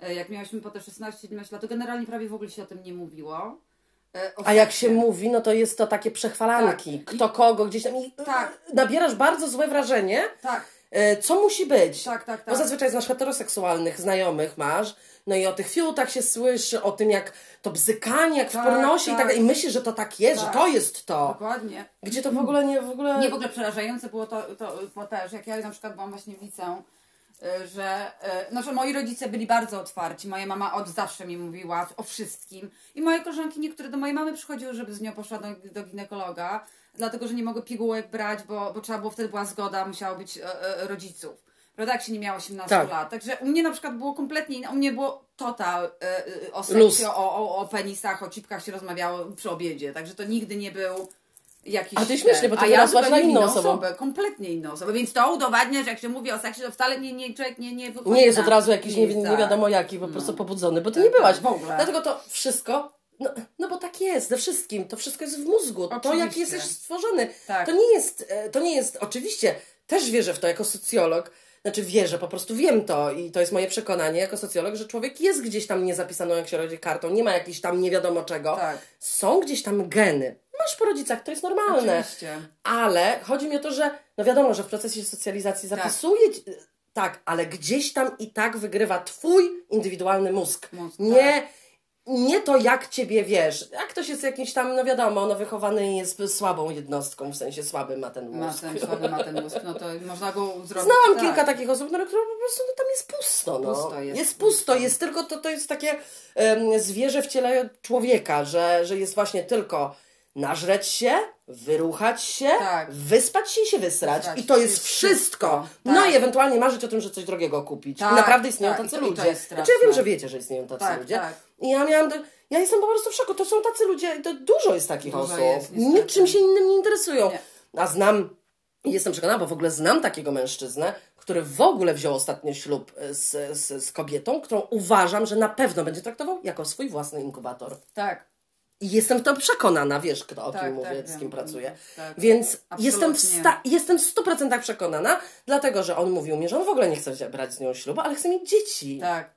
e, jak miałyśmy po te 16-17 lat, to generalnie prawie w ogóle się o tym nie mówiło. E, A jak się mówi, no to jest to takie przechwalanki. Tak. Kto kogo gdzieś tam. I Tak. nabierasz bardzo złe wrażenie, Tak, co musi być. tak, tak, Bo tak. zazwyczaj znasz heteroseksualnych znajomych masz, no i o tych fiutach się słyszy, o tym jak to bzykanie, jak Tak, w pornosie i tak. tak dalej. I myślisz, że to tak jest, Tak. że to jest to. Dokładnie. Gdzie to w ogóle nie, w ogóle... Nie, w ogóle przerażające było to, to bo też, jak ja na przykład byłam właśnie w liceum, y, że, y, no, że moi rodzice byli bardzo otwarci. Moja mama od zawsze mi mówiła o wszystkim. I moje koleżanki niektóre do mojej mamy przychodziły, żeby z nią poszła do, do ginekologa, dlatego, że nie mogły pigułek brać, bo, bo trzeba było, wtedy była zgoda, musiało być e, e, rodziców. Prawda, jak się nie miało 18 Tak. lat. Także u mnie na przykład było kompletnie inne. U mnie było total e, e, o seksie, o, o, o penisach, o cipkach się rozmawiało przy obiedzie. Także to nigdy nie był jakiś A ty śmiesznie, bo ty ja wyrosłaś zupełnie na inną osobą. osobę, kompletnie inną osobę, więc to udowadnia, że jak się mówi o seksie, to wcale nie, nie, człowiek nie, nie wychodzi Nie jest od razu jakiś nie, nie wiadomo jaki, po prostu pobudzony, bo ty Tak, nie byłaś. tak, w ogóle. Dlatego to wszystko, no, no bo tak jest ze wszystkim, to wszystko jest w mózgu. To Oczywiście. jak jesteś stworzony. Tak. To nie jest, e, to nie jest, oczywiście też wierzę w to jako socjolog, znaczy wierzę, po prostu wiem to i to jest moje przekonanie jako socjolog, że człowiek jest gdzieś tam niezapisaną, jak się rodzi kartą, nie ma jakiejś tam nie wiadomo czego. Tak. Są gdzieś tam geny. Masz po rodzicach, to jest normalne. Oczywiście. Ale chodzi mi o to, że no wiadomo, że w procesie socjalizacji zapisuje ci- tak, ale gdzieś tam i tak wygrywa twój indywidualny mózg. Mózg, nie, nie to jak ciebie wiesz. Jak ktoś jest jakiś tam, no wiadomo, no wychowany jest słabą jednostką, w sensie słabym ma ten Ma mózg. ten, słaby ma ten mózg, no to można go zrobić. Znałam tak. kilka takich osób, no, które po prostu no, tam jest pusto. No. Pusto jest. jest pusto, jest tylko to, to jest takie em, zwierzę w ciele człowieka, że, że jest właśnie tylko nażreć się, wyruchać się, Tak. wyspać się i się wysrać. I to jest wszystko. wszystko. No Tak. i ewentualnie marzyć o tym, że coś drogiego kupić. Tak, I naprawdę istnieją tak. tacy ludzie. jest znaczy ja wiem, że wiecie, że istnieją tacy Tak, ludzie. tak. I ja miałam... Do... Ja jestem po prostu w szoku. To są tacy ludzie, to dużo jest takich Dużo osób. jest. Niczym się innym nie interesują. Nie. A znam, jestem przekonana, bo w ogóle znam takiego mężczyznę, który w ogóle wziął ostatnio ślub e, z, z, z kobietą, którą uważam, że na pewno będzie traktował jako swój własny inkubator. Tak, I jestem to przekonana, wiesz, kto o Tak, kim tak, mówię, z kim pracuję. tak. Więc jestem w, sta- jestem w 100% przekonana, dlatego że on mówił mi, że on w ogóle nie chce brać z nią ślubu, ale chce mieć dzieci. tak.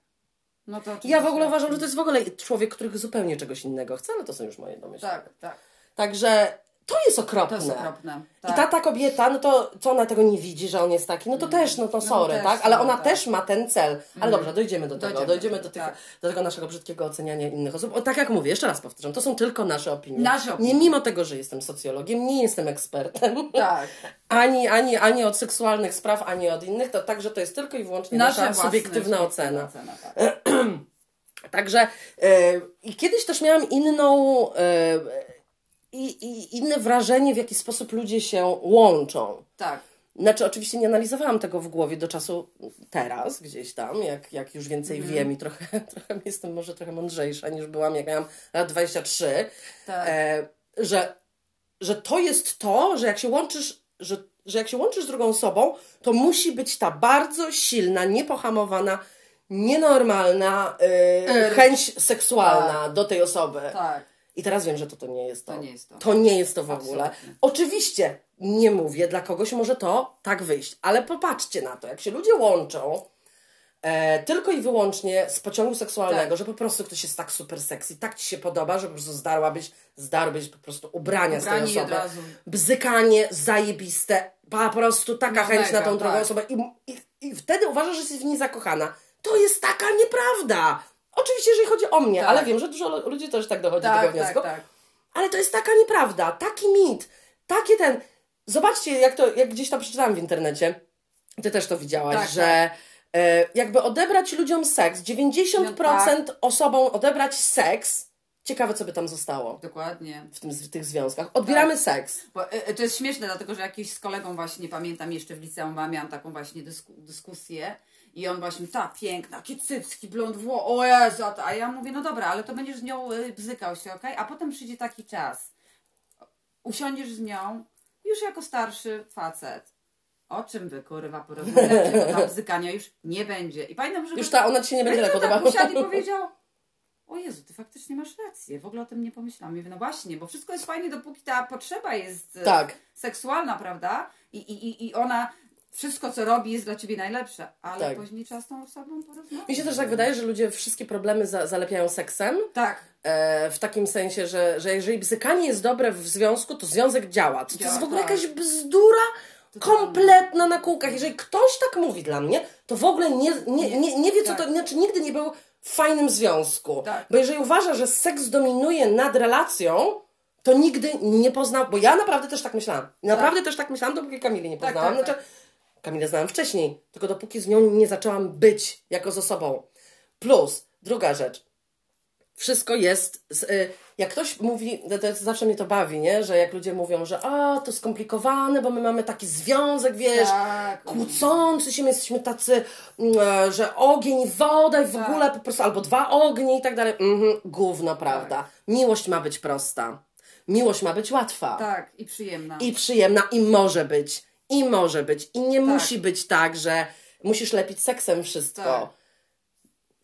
No to Ja w ogóle uważam, że to jest w ogóle człowiek, który zupełnie czegoś innego chce, ale to są już moje domysły. Tak, tak. Także To jest okropne. To jest okropne. I Tak. ta, ta kobieta, no to co ona tego nie widzi, że on jest taki, no to też, no to sorry, też, tak? Ale no ona tak. też ma ten cel. Ale dobrze, dojdziemy do tego, Dojdziemy dojdziemy, do tych, tak. do tego naszego brzydkiego oceniania innych osób. O, tak jak mówię, jeszcze raz powtarzam, to są tylko nasze opinie. Nasze opinie. Nie mimo tego, że jestem socjologiem, nie jestem ekspertem. Tak. Ani, ani, ani od seksualnych spraw, ani od innych, to także to jest tylko i wyłącznie Nasze nasza subiektywna subiektywna ocena. tak. Także e, i kiedyś też miałam inną e, i, i inne wrażenie, w jaki sposób ludzie się łączą. Tak. Znaczy, oczywiście nie analizowałam tego w głowie do czasu teraz, gdzieś tam, jak, jak już więcej Mhm. wiem i trochę, trochę jestem może trochę mądrzejsza niż byłam, jak miałam lat 23, Tak. e, że, że to jest to, że jak się łączysz, że, że jak się łączysz z drugą osobą, to musi być ta bardzo silna, niepohamowana, nienormalna e, chęć seksualna do tej osoby. Tak. I teraz wiem, że to, to nie jest to. To nie jest to. To nie jest to w ogóle. Absolutnie. Oczywiście nie mówię, dla kogoś może to tak wyjść, ale popatrzcie na to, jak się ludzie łączą e, tylko i wyłącznie z pociągu seksualnego, Tak. że po prostu ktoś jest tak super sexy, tak ci się podoba, że po prostu zdarłabyś, zdarłbyś po prostu ubrania z tej osoby. Bzykanie zajebiste, po prostu taka No chęć na mega, tą drugą tak. osobę I, i, i wtedy uważasz, że jesteś w niej zakochana. To jest taka nieprawda. Oczywiście, jeżeli chodzi o mnie, Tak. ale wiem, że dużo ludzi też tak dochodzi do tego Tak, wniosku. tak, tak. Ale to jest taka nieprawda, taki mit, takie ten. Zobaczcie, jak to, jak gdzieś tam przeczytałam w internecie, ty też to widziałaś, Tak, że e, jakby odebrać ludziom seks, 90% tak. osobom odebrać seks, ciekawe co by tam zostało Dokładnie. w, tym, w tych związkach. Odbieramy Tak. seks. Bo, e, e, to jest śmieszne, dlatego że jakiś z kolegą właśnie, pamiętam jeszcze w liceum, miałam taką właśnie dysku, dyskusję i on właśnie, ta piękna, jakie cycki, blond wło, o Jezu, a ja mówię, no dobra, ale to będziesz z nią y, bzykał się, okej? A potem przyjdzie taki czas, usiądziesz z nią, już jako starszy facet. O czym wy, kurwa, porozmawiacie, bo tam bzykania już nie będzie. I pamiętam, że... Już ta, ona ci się nie będzie tak tak podobała. usiadł i powiedział, o Jezu, ty faktycznie masz rację, w ogóle o tym nie pomyślałam. Ja mówię, no właśnie, bo wszystko jest fajnie, dopóki ta potrzeba jest e, Tak. seksualna, prawda? I, i, i- I ona, wszystko co robi jest dla ciebie najlepsze, ale Tak. później trzeba z tą osobą porozmawiać. Mi się też tak wydaje, że ludzie wszystkie problemy za, zalepiają seksem. Tak, E, w takim sensie, że, że jeżeli bzykanie jest dobre w związku, to związek działa. To, to Działa, jest w ogóle tak. jakaś bzdura kompletna na kółkach. Jeżeli ktoś tak mówi dla mnie, to w ogóle nie, nie, nie, nie wie, co Tak. to znaczy, nigdy nie był w fajnym związku. Tak. Bo jeżeli uważa, że seks dominuje nad relacją, to nigdy nie poznał, bo ja naprawdę też tak myślałam. Naprawdę też tak myślałam, dopóki Kamili nie Tak, poznałam. tak, Znaczy, Kamilę znałam wcześniej, tylko dopóki z nią nie zaczęłam być jako z osobą. Plus, druga rzecz, wszystko jest. z- y, Jak ktoś mówi, to, to zawsze mnie to bawi, nie? Że jak ludzie mówią, że a to skomplikowane, bo my mamy taki związek, wiesz, Tak. kłócący się, my jesteśmy tacy, mm, e, że ogień i woda i w Tak. ogóle po prostu, albo dwa ognie i tak dalej. Mhm, gówno, prawda. Tak. Miłość ma być prosta. Miłość ma być łatwa tak, i przyjemna. i przyjemna i może być. I może być. I nie Tak. musi być tak, że musisz lepić seksem wszystko. Tak.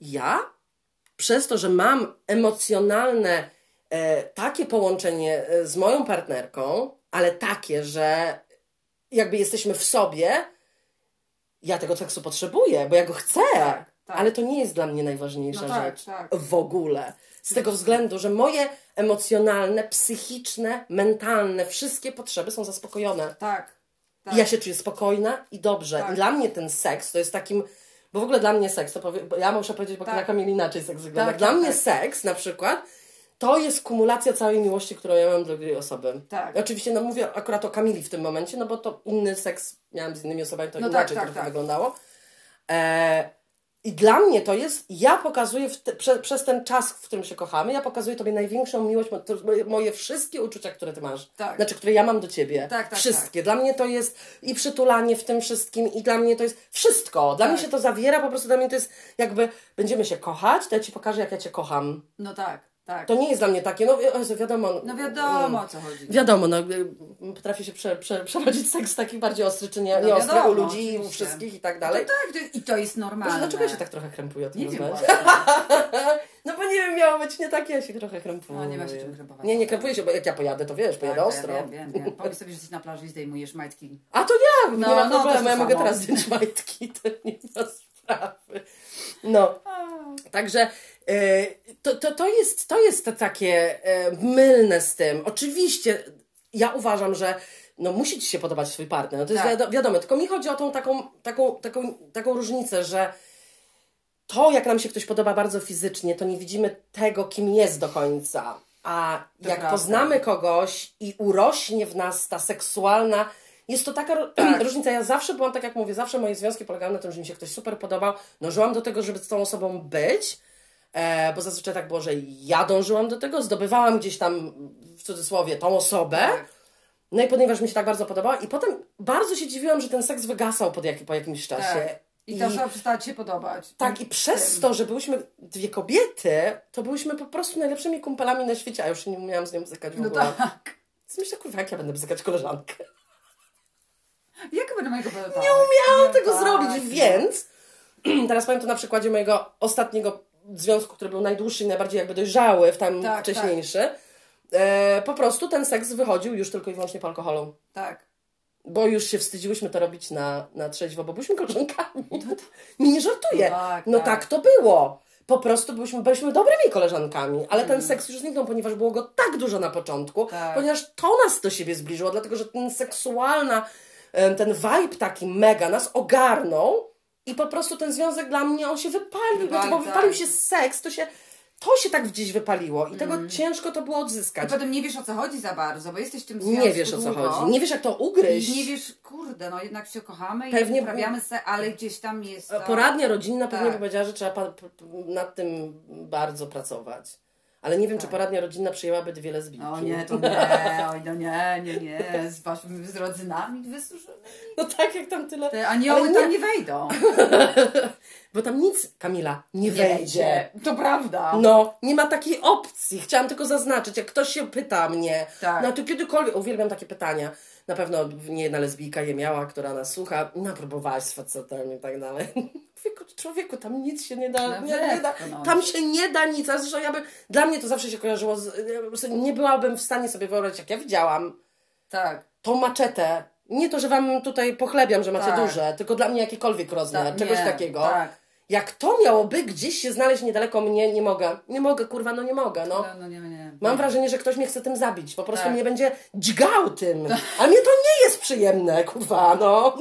Ja, przez to, że mam emocjonalne e, takie połączenie e, z moją partnerką, ale takie, że jakby jesteśmy w sobie, ja tego seksu potrzebuję, bo ja go chcę. Tak, tak. Ale to nie jest dla mnie najważniejsza No tak, rzecz tak. w ogóle. Z tego względu, że moje emocjonalne, psychiczne, mentalne, wszystkie potrzeby są zaspokojone. Tak, tak. I ja się czuję spokojna i dobrze. Tak. I dla mnie ten seks to jest takim. Bo w ogóle dla mnie seks, to powie, bo ja muszę powiedzieć, bo Tak. na Kamil inaczej seks wygląda. Tak, dla tak, mnie tak. seks na przykład to jest kumulacja całej miłości, którą ja mam do drugiej osoby. Tak. Oczywiście, no mówię akurat o Kamili w tym momencie, no bo to inny seks miałam z innymi osobami, to No inaczej tak, trochę tak. wyglądało. E, I dla mnie to jest, ja pokazuję te, prze, przez ten czas, w którym się kochamy, ja pokazuję Tobie największą miłość, moje, moje wszystkie uczucia, które Ty masz. Tak. Znaczy, które ja mam do Ciebie. Tak, tak, wszystkie. Dla mnie to jest i przytulanie w tym wszystkim, i dla mnie to jest wszystko. Dla Tak. mnie się to zawiera, po prostu dla mnie to jest jakby, będziemy się kochać, to ja Ci pokażę, jak ja Cię kocham. No tak, tak. To nie jest dla mnie takie, no wiadomo. No wiadomo o co chodzi. Wiadomo, no, y, potrafi się prze, prze, przerodzić seks taki bardziej ostry, czy nie, No nie ostry u ludzi, u oczywiście. wszystkich i tak No dalej. tak, to- i to jest Boże, normalne. dlaczego ja się tak trochę krępuję o tym Nie wiem rozmawiać? No bo nie wiem, miało być nie takie, ja się trochę krępuję. No, nie ma się czym krępować. Nie, nie krępuję się, bo jak ja pojadę, to wiesz, pojadę Tak, ostro. Ja wiem, wiem, wiem. Powiedz sobie, że jesteś na plaży i zdejmujesz majtki. A to ja, nie No, ma no, to problemu, ja mogę teraz zdjąć majtki, to nie ma sprawy. No, także to, to, to, jest, to jest to takie e, mylne z tym. Oczywiście ja uważam, że no musi ci się podobać swój partner. No to jest Tak. wiado- wiadomo, tylko mi chodzi o tą taką, taką, taką, taką różnicę, że to, jak nam się ktoś podoba bardzo fizycznie, to nie widzimy tego, kim jest do końca. A To jak prawda. poznamy kogoś i urośnie w nas ta seksualna, jest to taka Tak. różnica. Ja zawsze byłam, tak jak mówię, zawsze moje związki polegały na tym, że mi się ktoś super podobał. Dążyłam do tego, żeby z tą osobą być, e, bo zazwyczaj tak było, że ja dążyłam do tego, zdobywałam gdzieś tam, w cudzysłowie, tą osobę. Tak. No i ponieważ mi się tak bardzo podobała i potem bardzo się dziwiłam, że ten seks wygasał pod jak, po jakimś czasie. Tak. I ta osoba przestała ci się podobać. Tak, i przez to, że byłyśmy dwie kobiety, to byłyśmy po prostu najlepszymi kumpelami na świecie, a już nie umiałam z nią bzykać w No ogóle. tak. Więc myślę, kurwa, jak ja będę bzykać koleżankę. Jak będę mojego Nie Miałam tego tak, zrobić, no. więc teraz powiem to na przykładzie mojego ostatniego związku, który był najdłuższy i najbardziej jakby dojrzały w tam Tak, wcześniejszy. E, po prostu ten seks wychodził już tylko i wyłącznie po alkoholu. Tak. Bo już się wstydziłyśmy to robić na, na trzeźwo, bo byliśmy koleżankami. Mi nie żartuję. No tak, no tak. tak to było. Po prostu byliśmy, byliśmy dobrymi koleżankami, ale Mm. ten seks już zniknął, ponieważ było go tak dużo na początku, Tak. ponieważ to nas do siebie zbliżyło, dlatego że ten seksualna, em, ten vibe taki mega nas ogarnął i po prostu ten związek dla mnie, on się wypalił, znaczy, bo tak. wypalił się seks, to się, to się tak gdzieś wypaliło i Mm. tego ciężko to było I odzyskać. potem nie wiesz o co chodzi za bardzo, bo jesteś w tym związku Nie wiesz o co długo. chodzi, nie wiesz jak to ugryźć. I nie wiesz, kurde, no jednak się kochamy i Pewnie- uprawiamy se, ale gdzieś tam jest ta... Poradnia rodzinna pewnie Tak. by powiedziała, że trzeba nad tym bardzo pracować. Ale nie wiem, czy poradnia rodzinna przyjęłaby dwie lesbijki. O Tak. nie, to nie, oj no nie, nie, nie, z waszymi z rodzynami wysuszonymi. No tak, jak tam tyle. Te anioły Ale tam nie wejdą. Bo tam nic, Kamila, nie, wejdzie. To prawda. No, nie ma takiej opcji. Chciałam tylko zaznaczyć, jak ktoś się pyta mnie, Tak. no to kiedykolwiek, uwielbiam takie pytania. Na pewno nie jedna lesbijka je miała, która nas słucha. Próbowałaś z facetem i tak dalej. Człowieku, człowieku, tam nic się nie da. Nie, nie da no. tam się nie da nic. A zresztą ja bym, dla mnie to zawsze się kojarzyło z, nie byłabym w stanie sobie wyobrazić, jak ja widziałam Tak. tą maczetę. Nie to, że wam tutaj pochlebiam, że macie Tak. duże, tylko dla mnie jakikolwiek rozmiar, Tak, czegoś nie, takiego. tak. Jak to miałoby gdzieś się znaleźć niedaleko mnie, nie mogę. Nie mogę, kurwa, no nie mogę, no. No, no nie, nie. Mam wrażenie, że ktoś mnie chce tym zabić. Po prostu Tak. mnie będzie dźgał tym. A mnie to nie jest przyjemne, kurwa, no.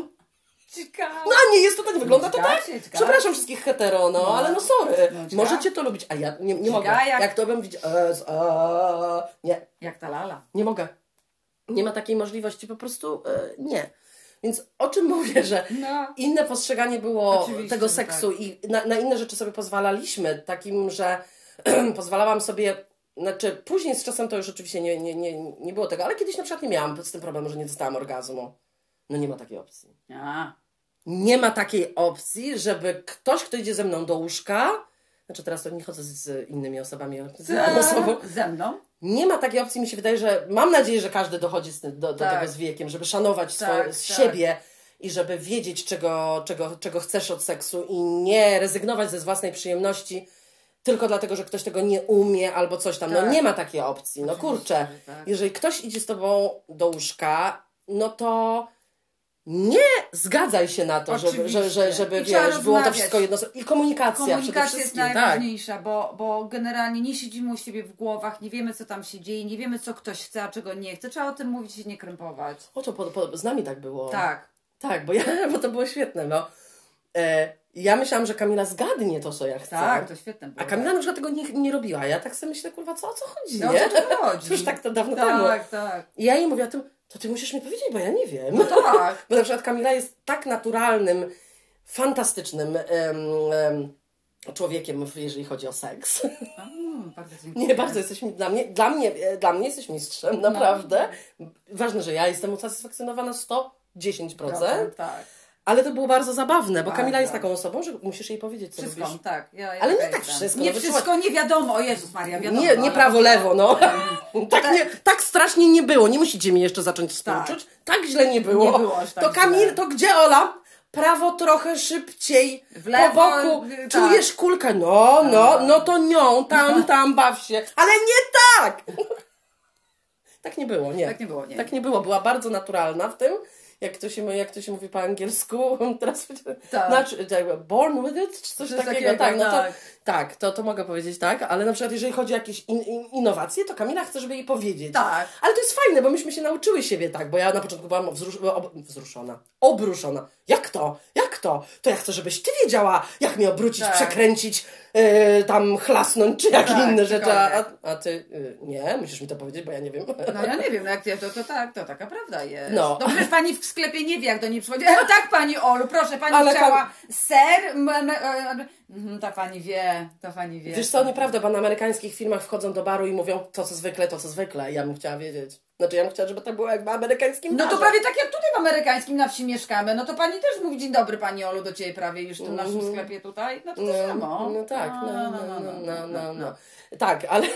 Ciekawe. No a nie jest to tak, wygląda to tak. Przepraszam wszystkich hetero, no, ale no sorry. No. Możecie to lubić, a ja nie, nie mogę. Jak- to bym e, nie, Jak ta lala. nie mogę. Nie ma takiej możliwości, po prostu e, nie. Więc o czym mówię, że No. inne postrzeganie było Oczywiście, tego seksu i na, na inne rzeczy sobie pozwalaliśmy, takim, że pozwalałam sobie, znaczy później z czasem to już oczywiście nie, nie, nie, nie było tego, ale kiedyś na przykład nie miałam z tym problemu, że nie dostałam orgazmu. No nie ma takiej opcji. A. Nie ma takiej opcji, żeby ktoś, kto idzie ze mną do łóżka, znaczy teraz to nie chodzę z, innymi osobami, z jedną osobą, Ze mną? nie ma takiej opcji, mi się wydaje, że mam nadzieję, że każdy dochodzi z do, do Tak. tego z wiekiem, żeby szanować swoje, Tak, z tak. siebie i żeby wiedzieć, czego, czego, czego chcesz od seksu i nie rezygnować ze własnej przyjemności tylko dlatego, że ktoś tego nie umie albo coś tam. No Tak. nie ma takiej opcji. No kurczę, tak. jeżeli ktoś idzie z tobą do łóżka, no to nie zgadzaj się na to, żeby, Oczywiście. żeby I trzeba wiesz, było to wszystko jedno. I komunikacja, Komunikacja jest. Tak. najważniejsza, bo, bo generalnie nie siedzimy u siebie w głowach, nie wiemy co tam się dzieje, nie wiemy co ktoś chce, a czego nie chce. Trzeba o tym mówić i nie krępować. O to po, po, z nami tak było. Tak. Tak, bo, ja, bo to było świetne. No. E, ja myślałam, że Kamila zgadnie to, co ja chcę. Tak, to świetne było. A Kamila na przykład tego nie, nie robiła. Ja tak sobie myślę, kurwa, co o co chodzi, No, o nie? co tu chodzi? Już tak to dawno temu. Tak, tak. I ja jej mówię o tym, to ty musisz mi powiedzieć, bo ja nie wiem. Tak. Bo na przykład Kamila jest tak naturalnym, fantastycznym em, em, człowiekiem, jeżeli chodzi o seks. Mm, bardzo dziękuję. Nie, bardzo jesteś dla mnie, dla mnie, dla mnie jesteś mistrzem, naprawdę. Ważne, że ja jestem usatysfakcjonowana 110%, Procent, Tak. Ale to było bardzo zabawne, bo Bardzo. Kamila jest taką osobą, że musisz jej powiedzieć, co Wszystko, lubisz. tak. Ja, ja Ale nie tak wszystko, Nie no wszystko, nie wiadomo. O Jezus Maria, wiadomo. Nie, nie prawo, lewo, no. tak, nie, tak strasznie nie było. Nie musicie mi jeszcze zacząć współczuć. Tak, źle nie było. Nie było tak to Kamil, źle. to gdzie Ola? Prawo trochę szybciej, W lewo, po boku, y, tak. czujesz kulkę, no, no, no to nią, tam, tam, baw się, ale nie tak! tak nie było, nie. Tak nie było, nie. Tak nie było, była bardzo naturalna w tym, jak to się, jak to się mówi po angielsku, teraz Tak. znaczy, tak, born with it, czy coś Coś takiego, takiego, tak, no to tak. Tak, to, to mogę powiedzieć tak, ale na przykład jeżeli chodzi o jakieś in, in, innowacje, to Kamila chce, żeby jej powiedzieć. Tak. Ale to jest fajne, bo myśmy się nauczyły siebie tak, bo ja na początku byłam wzrusz, ob, wzruszona, obruszona. Jak to? Jak to? To ja chcę, żebyś ty wiedziała, jak mnie obrócić, Tak. przekręcić, yy, tam chlasnąć, czy jak Tak, inne rzeczy. A, a ty, yy, nie, musisz mi to powiedzieć, bo ja nie wiem. No ja nie wiem, no jak nie, to, to tak, to taka prawda jest. No. No przecież pani w sklepie nie wie, jak do niej przychodzi. E, tak, pani Olu, proszę, pani Ale chciała ser? M, m, e, e, mhm, ta pani wie, ta pani wie. Wiesz co, nieprawda, bo na amerykańskich filmach wchodzą do baru i mówią to, co zwykle, to, co zwykle. Ja bym chciała wiedzieć. Znaczy, ja bym chciała, żeby tak było jak w amerykańskim No to barze. prawie tak jak tutaj w amerykańskim na wsi mieszkamy, no to pani też mówi dzień dobry pani Olu do ciebie prawie już w tym naszym sklepie tutaj, no to to samo. Mhm. No tak, no, no, no, no, no, no. Tak, ale...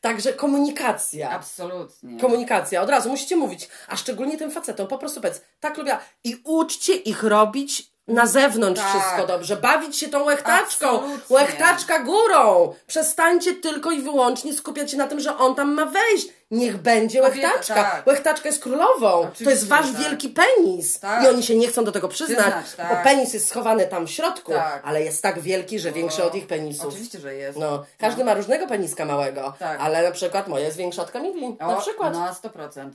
Także komunikacja. Absolutnie. Komunikacja, od razu musicie mówić, a szczególnie tym facetom, po prostu powiedz, tak lubię, i uczcie ich robić na zewnątrz Tak. wszystko dobrze, bawić się tą łechtaczką, Absolutnie. łechtaczka górą, przestańcie tylko i wyłącznie skupiać się na tym, że on tam ma wejść, niech będzie łechtaczka, tak. łechtaczka jest królową, Oczywiście, to jest wasz tak. wielki penis Tak. i oni się nie chcą do tego przyznać, Przyznać, tak. bo penis jest schowany tam w środku, Tak. ale jest tak wielki, że większy od ich penisów. Oczywiście, że jest. No, każdy ma różnego peniska małego, Tak. ale na przykład moje jest większe od Kamili, O, na przykład. No, 100%.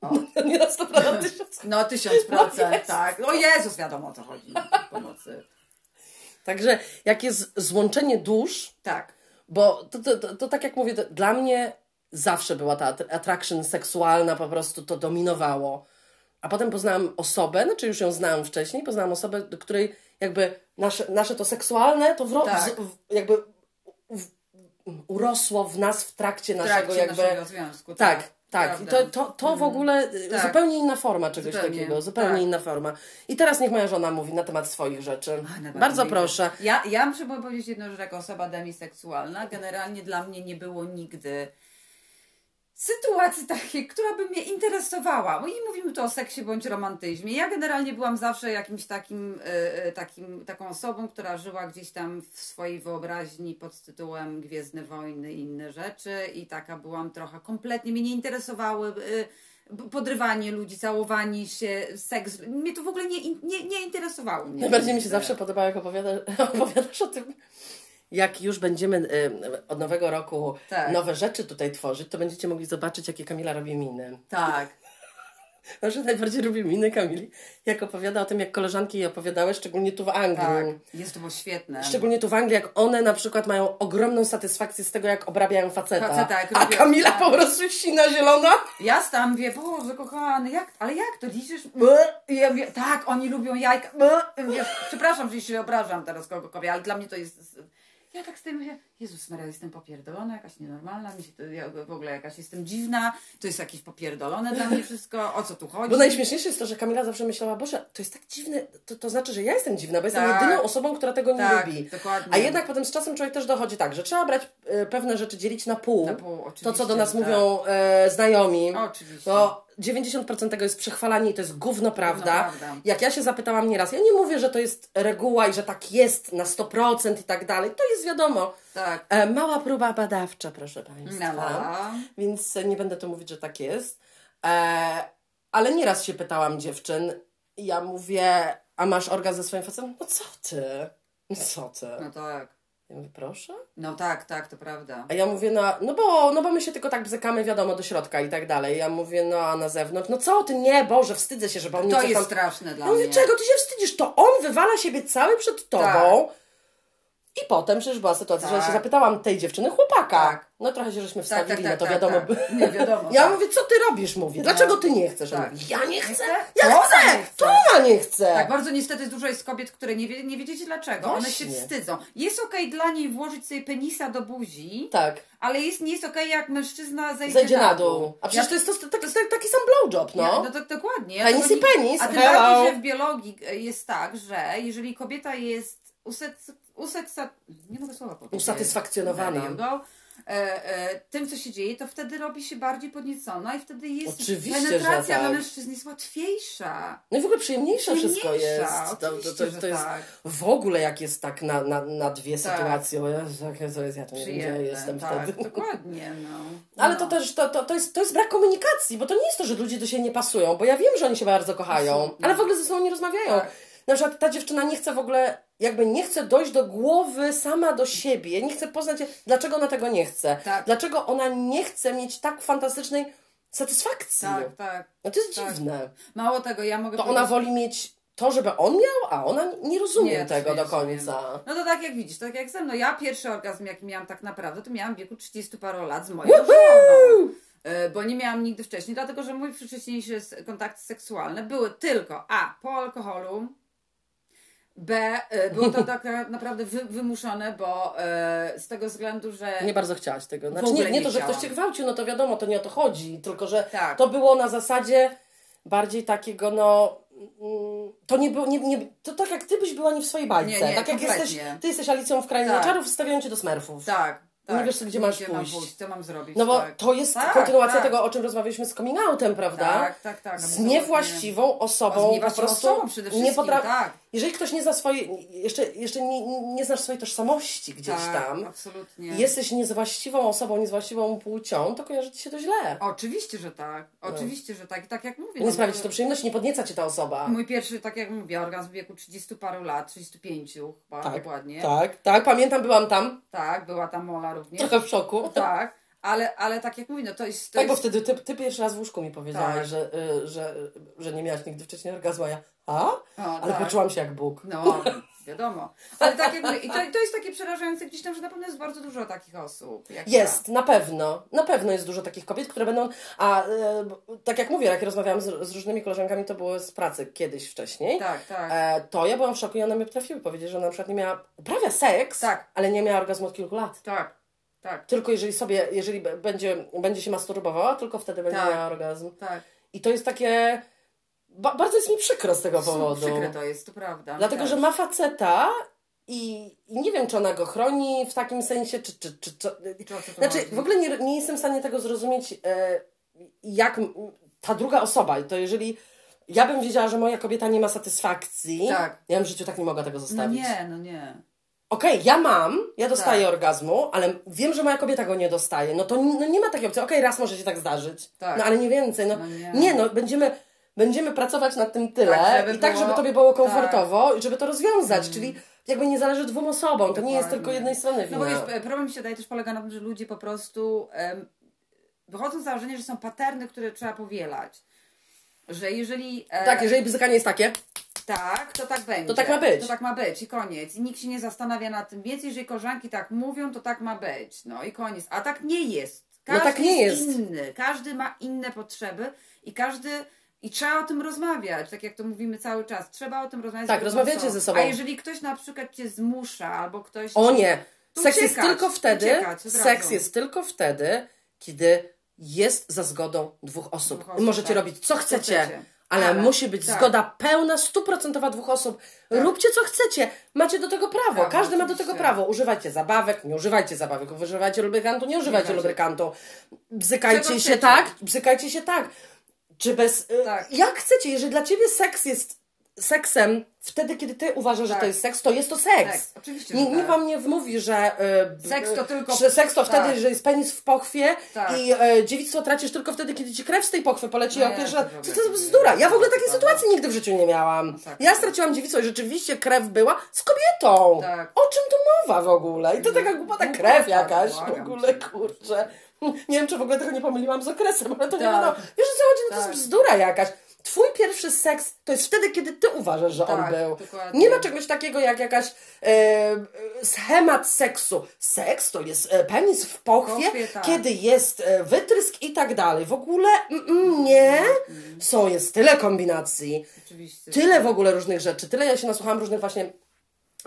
O. Nie na 100% tysiąc. No, 1000%, No jest. tak. O Jezus, wiadomo o co chodzi. Pomocy. Także jak jest złączenie dusz, Tak. bo to, to, to, to tak jak mówię, dla mnie zawsze była ta at- attraction seksualna, po prostu to dominowało. A potem poznałam osobę, znaczy już ją znałam wcześniej, poznałam osobę, do której jakby nasze, nasze to seksualne to wro- Tak. z, w, jakby w, urosło w nas w trakcie W naszego trakcie jakby... naszego związku. Tak, tak. Prawda. to, to, to w ogóle y, Tak. zupełnie inna forma czegoś Zupełnie, takiego, zupełnie tak. inna forma. I teraz niech moja żona mówi na temat swoich rzeczy. Bardzo proszę. Ja, ja muszę powiedzieć jedną rzecz, jako osoba demiseksualna, generalnie dla mnie nie było nigdy sytuacji takiej, która by mnie interesowała. Bo nie mówimy tu o seksie bądź romantyzmie. Ja generalnie byłam zawsze jakimś takim, e, e, takim taką osobą, która żyła gdzieś tam w swojej wyobraźni pod tytułem Gwiezdne Wojny i inne rzeczy i taka byłam trochę, kompletnie mnie nie interesowały e, podrywanie ludzi, całowanie się, seks. Mnie to w ogóle nie, nie, nie interesowało. Najbardziej mi się zawsze podoba, jak opowiada, opowiadasz o tym, jak już będziemy y, od nowego roku Tak. nowe rzeczy tutaj tworzyć, to będziecie mogli zobaczyć, jakie Kamila robi miny. Tak. Znaczy, najbardziej lubię miny Kamili, jak opowiada o tym, jak koleżanki jej opowiadały, szczególnie tu w Anglii. Tak, jest to było świetne. Szczególnie tu w Anglii, jak one na przykład mają ogromną satysfakcję z tego, jak obrabiają faceta. Faceta, jak a robią- Kamila tak. po prostu sina zielona. Ja tam wie, Boże kochany, jak, ale jak to liczysz? Ja mówię, tak, oni lubią jajka. Wiesz, przepraszam, że się obrażam teraz kogokolwiek, ale dla mnie to jest... Ja tak z tym mówię, Jezus Maria, jestem popierdolona, jakaś nienormalna, mi się to, ja w ogóle jakaś jestem dziwna, to jest jakieś popierdolone dla mnie wszystko, o co tu chodzi? Bo najśmieszniejsze jest to, że Kamila zawsze myślała, Boże, to jest tak dziwne, to, to znaczy, że ja jestem dziwna, bo jestem Tak. jedyną osobą, która tego nie Tak, lubi. dokładnie. A jednak potem z czasem człowiek też dochodzi tak, że trzeba brać e, pewne rzeczy, dzielić na pół. Na pół, to, co do nas tak. mówią e, znajomi. Oczywiście. Bo 90% tego jest przechwalanie i to jest gówno prawda. prawda. Jak ja się zapytałam nieraz, ja nie mówię, że to jest reguła i że tak jest na 100% i tak dalej. To jest wiadomo. Tak. E, mała próba badawcza, proszę Państwa. No. Więc nie będę tu mówić, że tak jest. E, ale nieraz się pytałam dziewczyn i ja mówię, a masz orgazm ze swoim facetem? No co ty? No co ty? No tak. Ja mówię, proszę? No tak, tak, to prawda. A ja mówię, no, no, bo, no bo my się tylko tak bzykamy, wiadomo, do środka i tak dalej. Ja mówię, no a na zewnątrz, no co ty, nie, Boże, wstydzę się, żeby on To jest tam... straszne dla Ja mówię, mnie. czego ty się wstydzisz? To on wywala siebie cały przed tobą. I potem przecież była sytuacja, że ja się Tak. zapytałam tej dziewczyny chłopaka. Tak. No trochę się żeśmy Tak, wstawili, tak, no to tak, wiadomo. tak. Nie wiadomo. Ja tak. mówię, co ty robisz? Mówię, dlaczego ty nie chcesz? Tak. ja nie chcę, ja To chcę, nie chce. to ona nie chce. Tak, bardzo niestety dużo jest kobiet, które nie, wie, nie wiedziecie dlaczego. One się Właśnie. wstydzą. Jest okej dla niej włożyć sobie penisa do buzi, Tak, ale jest, nie jest okej jak mężczyzna zejdzie, zejdzie na dół. A przecież Ja- to jest to, tak, tak, taki sam blowjob, no. Ja, no to dokładnie. Ja Penis to i penis, A tym bardziej, że w biologii jest tak, że jeżeli kobieta jest useks, useksa, nie mogę słowa powiedzieć. Usatysfakcjonowana. E, e, tym, co się dzieje, to wtedy robi się bardziej podniecona i wtedy jest Oczywiście, penetracja tak. dla mężczyzn jest łatwiejsza. No i w ogóle przyjemniejsze wszystko jest. To, to, to, to jest tak. w ogóle jak jest tak na, na, na dwie Tak. sytuacje. O Jezu, jakie to jest, ja to nie wiem, gdzie ja jestem tak, wtedy. dokładnie, no. Ale no. to też to, to, to, jest, to jest brak komunikacji, bo to nie jest to, że ludzie do siebie nie pasują, bo ja wiem, że oni się bardzo kochają, ale w ogóle ze sobą nie rozmawiają. Na przykład ta dziewczyna nie chce w ogóle, jakby nie chce dojść do głowy sama do siebie, nie chce poznać, dlaczego ona tego nie chce. Tak. Dlaczego ona nie chce mieć tak fantastycznej satysfakcji. Tak, tak. No to jest tak. dziwne. Mało tego, ja mogę To ona woli mieć to, żeby on miał, a ona nie rozumie Nie, tego do końca. No to tak jak widzisz, tak jak ze mną. Ja pierwszy orgazm, jaki miałam tak naprawdę, to miałam w wieku 30 paru lat z moją żoną. E, Bo nie miałam nigdy wcześniej, dlatego że mój wcześniejsze s- kontakty seksualne były tylko A. po alkoholu, B. e, Było to tak naprawdę wy, wymuszone, bo e, z tego względu, że. Nie bardzo chciałaś tego. Znaczy, nie, nie nie to, że ktoś cię gwałcił, no to wiadomo, to nie o to chodzi, tylko że Tak. to było na zasadzie bardziej takiego, no. mm, To nie było, nie, nie, to tak jak ty byś była nie w swojej bajce. Nie, nie, tak jak kompletnie. jesteś, ty jesteś Alicją w Krainie Tak. Czarów, stawiają cię do smerfów. Tak. Tak. Nie wiesz, gdzie masz pójść. pójść. Co mam zrobić? No bo tak. to jest Tak, kontynuacja tak. tego, o czym rozmawialiśmy z coming outem, prawda? Tak, tak, tak. Z niewłaściwą osobą, z niewłaściwą po prostu osobą przede wszystkim, tak. Jeżeli ktoś nie zna swojej, jeszcze, jeszcze nie, nie znasz swojej tożsamości gdzieś tak, tam, Absolutnie. jesteś niezwłaściwą osobą, niezwłaściwą płcią, to kojarzy ci się to źle. Oczywiście, że tak. Oczywiście, że tak. I tak jak mówię. Nie no, sprawi bo- ci to przyjemności, nie podnieca cię ta osoba. Mój pierwszy, tak jak mówię, orgazm w wieku 30 paru lat, 35 chyba tak, dokładnie. tak, tak, pamiętam, byłam tam, Tak, była tam Mola również. trochę w szoku. Tak, ale, ale tak jak mówię, no to jest... To Tak, bo jest... wtedy ty, ty pierwszy raz w łóżku mi powiedziałaś, Tak. że, y, że, że nie miałaś nigdy wcześniej orgazmu, a ja, a? Ale tak. poczułam się jak Bóg. No, wiadomo. Ale tak jak mówię, i to, to jest takie przerażające gdzieś tam, że na pewno jest bardzo dużo takich osób. Jest, na pewno. Na pewno jest dużo takich kobiet, które będą. A bo- tak jak mówię, jak rozmawiałam z, z różnymi koleżankami, to było z pracy kiedyś wcześniej. Tak, tak. E, to ja byłam w szoku i one mi potrafiły powiedzieć, że ona na przykład nie miała. uprawia seks, Tak. ale nie miała orgazmu od kilku lat. Tak, tak, Tylko jeżeli sobie, jeżeli będzie, będzie się masturbowała, tylko wtedy będzie Tak. miała orgazm. tak. I to jest takie. Ba, bardzo jest mi przykro z tego powodu. Przykre to jest, to prawda. Dlatego, tak. że ma faceta i, i nie wiem, czy ona go chroni w takim sensie, czy. czy, czy, czy znaczy, w ogóle nie, nie jestem w stanie tego zrozumieć, e, jak ta druga osoba, to jeżeli ja bym wiedziała, że moja kobieta nie ma satysfakcji, Tak. ja bym w życiu tak nie mogła tego No zostawić. nie, no nie. Okej, ja mam, ja dostaję Tak. orgazmu, ale wiem, że moja kobieta go nie dostaje. No to no nie ma takiej opcji. Okej, raz może się tak zdarzyć. Tak. No ale nie więcej. No, No nie. nie. no, będziemy, będziemy pracować nad tym tyle Tak, żeby i tak, było- żeby tobie było komfortowo i żeby to rozwiązać. Czyli jakby nie zależy dwóm osobom. To nie jest Dokładnie. tylko jednej strony No bo wina. wiesz, problem mi się daje też polega na tym, że ludzie po prostu em, wychodzą z założenia, że są paterny, które trzeba powielać. Że jeżeli. e, Tak, jeżeli bzykanie jest takie, Tak, to tak będzie. To tak ma być. To tak ma być i koniec. I nikt się nie zastanawia nad tym. Więc jeżeli koleżanki tak mówią, to tak ma być. No i koniec. A tak nie jest. No Każdy tak nie jest. inny. Każdy ma inne potrzeby i każdy. I trzeba o tym rozmawiać, tak jak to mówimy cały czas. Trzeba o tym rozmawiać. Tak, rozmawiacie ze sobą. A jeżeli ktoś na przykład cię zmusza, albo ktoś. o nie, seks jest uciekać, tylko wtedy, uciekać seks jest tylko wtedy, kiedy jest za zgodą dwóch osób. Dwóch osób, Możecie tak. robić co chcecie. chcecie. Ale, Ale- musi być tak. zgoda pełna, stuprocentowa dwóch osób. Róbcie co chcecie. Macie do tego prawo. Tak, Każdy ma do tego prawo. Używajcie zabawek, nie używajcie zabawek. Używajcie lubrykantu, nie używajcie lubrykantu. Bzykajcie się tak, bzykajcie się tak. Czy bez... y, Tak. Jak chcecie. Jeżeli dla ciebie seks jest seksem, wtedy kiedy ty uważasz, że Tak. to jest seks, to jest to seks. Seks, oczywiście, Nie, że nikt tak. wam nie wmówi, że y, Seks to y, tylko- że seks to tak. wtedy, że jest penis w pochwie Tak. i y, dziewictwo tracisz tylko wtedy, kiedy ci krew z tej pochwy poleci No nie, pierwszy to jest bzdura? Ja w ogóle takiej Tak. sytuacji nigdy w życiu nie miałam. tak. Ja straciłam dziewictwo i rzeczywiście krew była z kobietą. Tak. O czym tu mowa w ogóle? I to taka głupota krew jakaś w ogóle, kurczę. Nie wiem, czy w ogóle tego nie pomyliłam z okresem, ale to nie Tak. wiadomo. Wiesz, co chodzi? No to Tak. jest bzdura jakaś. Twój pierwszy seks to jest wtedy, kiedy ty uważasz, że on Tak, był. dokładnie. Nie ma czegoś takiego jak jakaś e, e, schemat seksu. Seks to jest e, penis w pochwie, tak. kiedy jest e, wytrysk i tak dalej. W ogóle mm, mm, nie. Są, jest tyle kombinacji. Oczywiście. Tyle w ogóle różnych rzeczy. Tyle ja się nasłuchałam różnych właśnie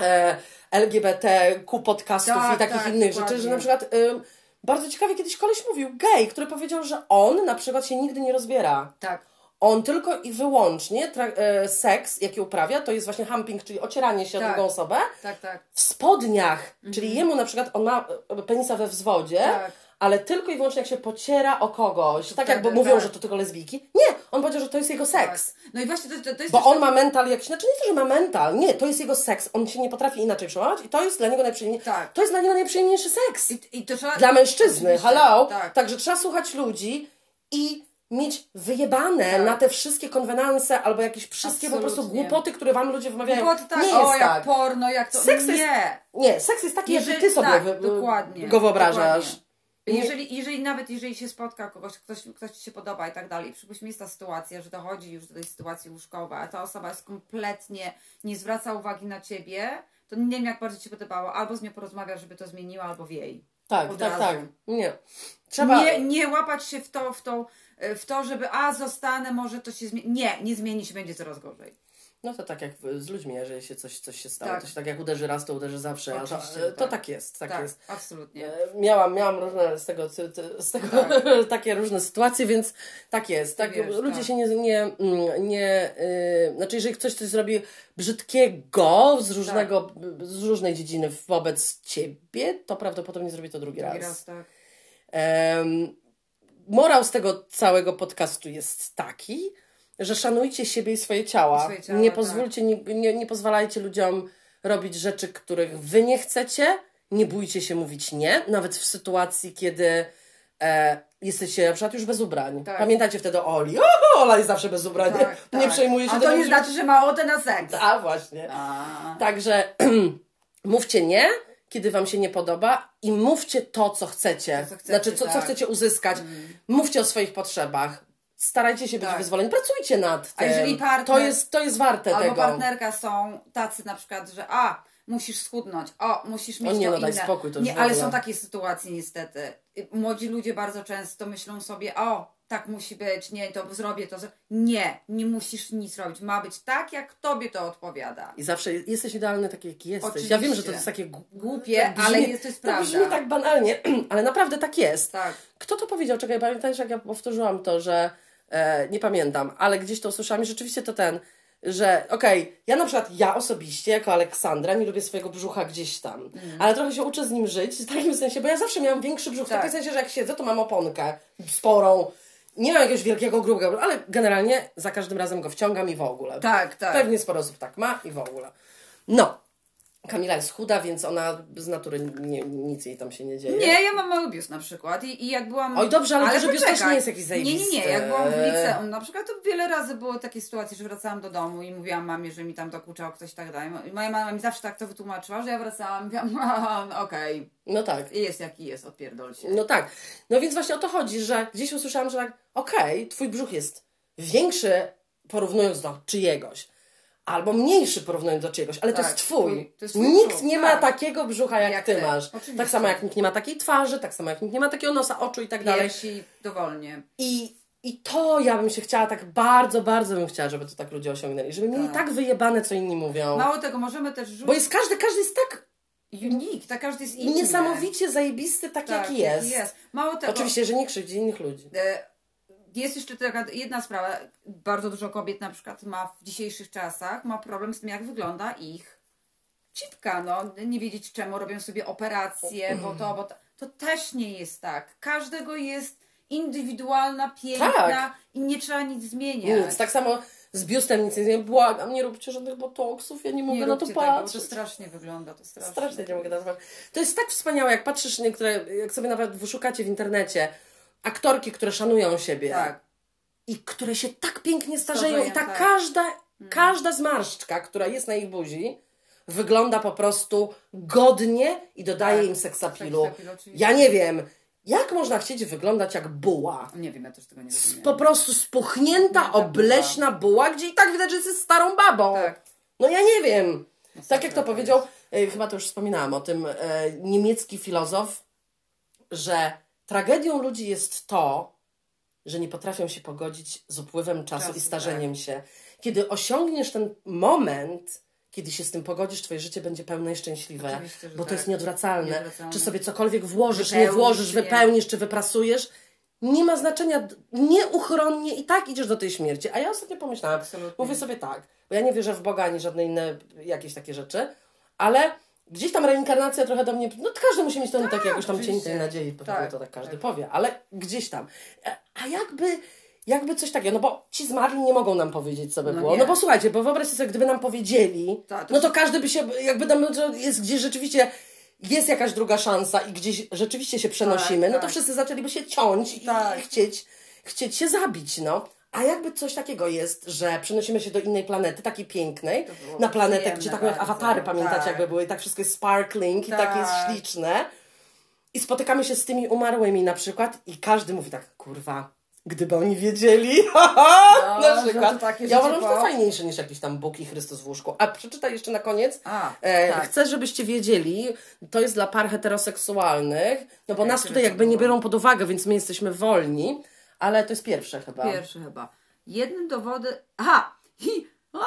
e, LGBTQ podcastów Tak, i takich tak, innych dokładnie. rzeczy, że na przykład ym, bardzo ciekawie kiedyś koleś mówił, gej, który powiedział, że on na przykład się nigdy nie rozbiera. Tak. On tylko i wyłącznie e, seks, jaki uprawia, to jest właśnie humping, czyli ocieranie się o Tak. drugą osobę, Tak, tak. w spodniach. Czyli jemu na przykład, on ma e, penisa we wzwodzie, Tak. ale tylko i wyłącznie jak się pociera o kogoś. tak wtedy, jakby mówią, tak. że to tylko lesbijki. Nie, on powiedział, że to jest jego seks. Tak. No i właśnie to, to, to jest Bo on tak- ma mental jakiś, znaczy nie to, że ma mental, nie, to jest jego seks, on się nie potrafi inaczej przełamać i to jest dla niego najprzyjemniejszy, Tak. to jest dla niego najprzyjemniejszy seks. I, i to trzeba... Dla mężczyzny, Oczywiście, hello. Tak. Także trzeba słuchać ludzi i mieć wyjebane Tak. na te wszystkie konwenanse albo jakieś wszystkie po prostu Absolutnie. głupoty, które wam ludzie wymawiają. Tak, nie o, jest jak tak. porno, jak to. Seks jest- nie. Nie, seks jest taki, jak Jeżeli- ty sobie tak, wy, dokładnie, go wyobrażasz. dokładnie. Nie- Jeżeli, jeżeli nawet jeżeli się spotka kogoś, ktoś, ktoś ci się podoba i tak dalej, przypuśćmy jest ta sytuacja, że dochodzi już do tej sytuacji łóżkowej, a ta osoba jest kompletnie, nie zwraca uwagi na ciebie, to nie wiem jak bardzo ci się podobało, albo z nią porozmawiasz, żeby to zmieniło, albo w jej. Tak, tak, razu. tak. Nie. Trzeba. Nie, nie łapać się w to, w, to, w to, żeby a zostanę, może to się zmieni. Nie, nie zmieni się, będzie coraz gorzej. No to tak jak z ludźmi, jeżeli się coś, coś się stało, Tak. to się tak jak uderzy raz, to uderzy zawsze. To, Oczywiście, to tak. tak jest, tak, Tak, jest. absolutnie. E, Miałam, miałam różne z tego, z tego takie różne sytuacje, więc tak jest. Tak, wiesz, ludzie tak. się nie, nie, mm, nie yy, znaczy jeżeli ktoś coś zrobi brzydkiego z różnego, z różnej dziedziny wobec ciebie, to prawdopodobnie zrobi to drugi, Drugi raz. raz, tak. Em, morał z tego całego podcastu jest taki, że szanujcie siebie i swoje ciała. Swoje ciała, nie tak. pozwólcie, nie, nie, nie pozwalajcie ludziom robić rzeczy, których wy nie chcecie. Nie bójcie się mówić nie, nawet w sytuacji, kiedy e, jesteście na przykład już bez ubrań. Tak. Pamiętajcie wtedy o Oli. O, Ola jest zawsze bez ubrań. Tak, nie tak. przejmuje się A to nie że- znaczy, że ma ochotę na seks. A właśnie. A. Także mówcie nie, kiedy wam się nie podoba i mówcie to, co chcecie. To, co chcecie, znaczy, co, co tak. chcecie uzyskać. Mówcie o swoich potrzebach. Starajcie się być Tak. wyzwoleni. Pracujcie nad A tym. jeżeli partner- to, jest, to jest warte Albo tego. partnerka są tacy na przykład, że a, musisz schudnąć, o, musisz mieć O nie, to no daj inne. spokój, to nie, ale są takie sytuacje niestety. Młodzi ludzie bardzo często myślą sobie, o, tak musi być, nie, to zrobię to. zro-". Nie, nie musisz nic robić. Ma być tak, jak tobie to odpowiada. I zawsze jesteś idealny taki, jaki jesteś. Oczywiście. Ja wiem, że to jest takie Głupie, tak brzmi- ale jest to jest To brzmi prawda. tak banalnie, ale naprawdę tak jest. Tak. Kto to powiedział? Czekaj, pamiętasz, jak ja powtórzyłam to, że e, nie pamiętam, ale gdzieś to usłyszałam i rzeczywiście to ten, że okej, ja na przykład, ja osobiście, jako Aleksandra, nie lubię swojego brzucha gdzieś tam, ale trochę się uczę z nim żyć, w takim sensie, bo ja zawsze miałam większy brzuch, w Tak. takim sensie, że jak siedzę, to mam oponkę sporą, nie mam jakiegoś wielkiego, grubego, ale generalnie za każdym razem go wciągam i w ogóle. Tak, tak. Pewnie sporo osób tak ma i w ogóle. No. Kamila jest chuda, więc ona z natury nie, nic jej tam się nie dzieje. Nie, ja mam mały biust na przykład i, i jak byłam... Oj, dobrze, ale duży biust też nie jest jakiś Nie, nie, nie, zajebisty. jak byłam w liceum na przykład, to wiele razy było takie sytuacje, że wracałam do domu i mówiłam mamie, że mi tam dokuczał ktoś i tak dalej. Moja mama mi zawsze tak to wytłumaczyła, że ja wracałam i mówiłam, "A, okej, No tak. jest jaki jest, odpierdol się. No tak. No więc właśnie o to chodzi, że gdzieś usłyszałam, że tak, okej, twój brzuch jest większy porównując do czyjegoś. Albo mniejszy porównując do czyjegoś, ale to Tak, jest twój. to jest twój nikt brzuch, nie ma tak. takiego brzucha jak, Jak ty, ty, masz. oczywiście. Tak samo jak nikt nie ma takiej twarzy, tak samo jak nikt nie ma takiego nosa, oczu i tak dalej. Piersi dowolnie. I, I to ja bym się chciała tak bardzo, bardzo bym chciała, żeby to tak ludzie osiągnęli. Żeby mieli Tak. tak wyjebane, co inni mówią. Mało tego, możemy też Bo rzucić jest każdy, każdy jest tak unique, tak każdy jest inny. niesamowicie zajebisty, taki tak, jaki jest. jest. Mało tego, Oczywiście, że nie krzywdzi innych ludzi. E, Jest jeszcze taka jedna sprawa. Bardzo dużo kobiet na przykład ma w dzisiejszych czasach ma problem z tym, jak wygląda ich cipka. No, nie wiedzieć czemu robią sobie operacje, bo to, bo to. To też nie jest tak. Każdego jest indywidualna, piękna Tak. i nie trzeba nic zmieniać. Nic. Tak samo z biustem nic nie zmienia. Błagam, nie róbcie żadnych botoksów, ja nie mogę nie na to róbcie tego, bo to patrzeć. strasznie wygląda. To strasznie. Strasznie nie mogę na to patrzeć. To jest tak wspaniałe, jak patrzysz niektóre, jak sobie nawet wyszukacie w internecie, aktorki, które szanują siebie. Tak. i które się tak pięknie starzeją Starzeją, i ta tak. każda, każda zmarszczka, która jest na ich buzi, wygląda po prostu godnie i dodaje Tak. im seksapilu. Ja nie wiem, jak można chcieć wyglądać jak buła? Nie wiem, ja też tego nie rozumiem. Po prostu spuchnięta, obleśna buła, gdzie i tak widać, że jesteś starą babą. Tak. No ja nie wiem. Masakra Tak jak to to powiedział, e, chyba to już wspominałam o tym, e, niemiecki filozof, że tragedią ludzi jest to, że nie potrafią się pogodzić z upływem czasu, Czasu, i starzeniem się. Kiedy osiągniesz ten moment, kiedy się z tym pogodzisz, twoje życie będzie pełne i szczęśliwe, bo to tak. jest nieodwracalne. Nieodwracalne. Czy sobie cokolwiek włożysz, nie Wypełnisz, włożysz, nie. wypełnisz, czy wyprasujesz, nie ma znaczenia, nieuchronnie i tak idziesz do tej śmierci. A ja ostatnio pomyślałam, Absolutnie. mówię sobie tak, bo ja nie wierzę w Boga ani żadne inne jakieś takie rzeczy, ale gdzieś tam reinkarnacja trochę do mnie, no to każdy musi mieć tą tak, jakoś tam cień tej nadziei, bo Tak, to tak każdy tak. powie, ale gdzieś tam. E, A jakby, jakby coś takiego, no bo ci zmarli nie mogą nam powiedzieć, co by No było. nie. No bo słuchajcie, bo wyobraźcie sobie, gdyby nam powiedzieli, Tak, to no to się- każdy by się, jakby tam, no to jest gdzieś rzeczywiście jest jakaś druga szansa i gdzieś rzeczywiście się przenosimy, Tak, no to tak. wszyscy zaczęliby się ciąć Tak. i chcieć chcieć się zabić, no. A jakby coś takiego jest, że przenosimy się do innej planety, takiej pięknej, na planetę, gdzie taką jak awatary, pamiętacie, tak. jakby były, i tak wszystko jest sparkling i tak Tak. jest śliczne. I spotykamy się z tymi umarłymi na przykład i każdy mówi tak, kurwa, gdyby oni wiedzieli, na że przykład. ja uważam, że to fajniejsze niż jakiś tam Bóg i Chrystus w łóżku. A przeczytaj jeszcze na koniec. A, E, tak. Chcę, żebyście wiedzieli, to jest dla par heteroseksualnych, no bo Ja nas tutaj jakby nie biorą pod uwagę, więc my jesteśmy wolni, ale to jest pierwsze chyba. Pierwszy chyba. Jednym dowodem. Aha! Hi, a!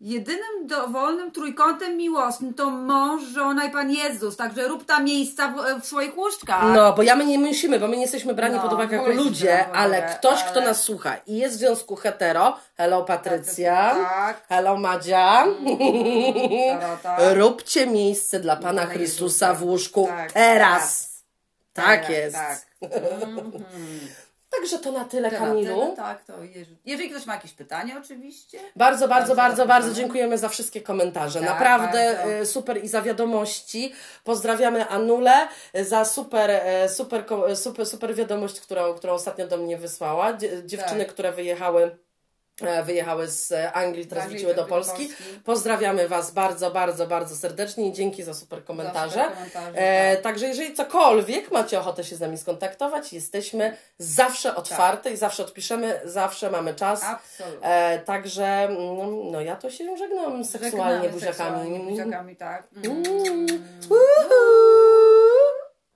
Jedynym dowolnym trójkątem miłosnym to mąż, żona i Pan Jezus. Także rób tam miejsca w, w swoich łóżkach. No, bo ja my nie musimy, bo my nie jesteśmy brani No, pod uwagę jako ludzie, ale ktoś, kto nas słucha i jest w związku hetero, hello Patrycja, Tak. hello Madzia, róbcie miejsce dla Pana Pana Chrystusa Jezusa. w łóżku Tak, teraz. Tak, Tak, jest. tak. Także to na tyle, Tyle, Kamilu. tyle, tak, to jeżeli, jeżeli ktoś ma jakieś pytania, oczywiście. Bardzo, bardzo, bardzo, Bardzo bardzo, dziękujemy za wszystkie komentarze. Tak, Naprawdę bardzo. e, super i za wiadomości. Pozdrawiamy Anulę e, za super, e, super, super, super wiadomość, którą, którą ostatnio do mnie wysłała. Dzie- Dziewczyny, Tak. które wyjechały. E, Wyjechały z Anglii, teraz wróciły do Polski. Pozdrawiamy Was bardzo, bardzo, bardzo serdecznie i dzięki za super komentarze. super komentarze, e, tak. Także jeżeli cokolwiek macie ochotę się z nami skontaktować, jesteśmy zawsze otwarte i zawsze odpiszemy, zawsze mamy czas. Absolutnie. E, także no, no ja to się żegnam seksualnie Żegnamy buziakami. seksualnie buziakami, tak. Mm.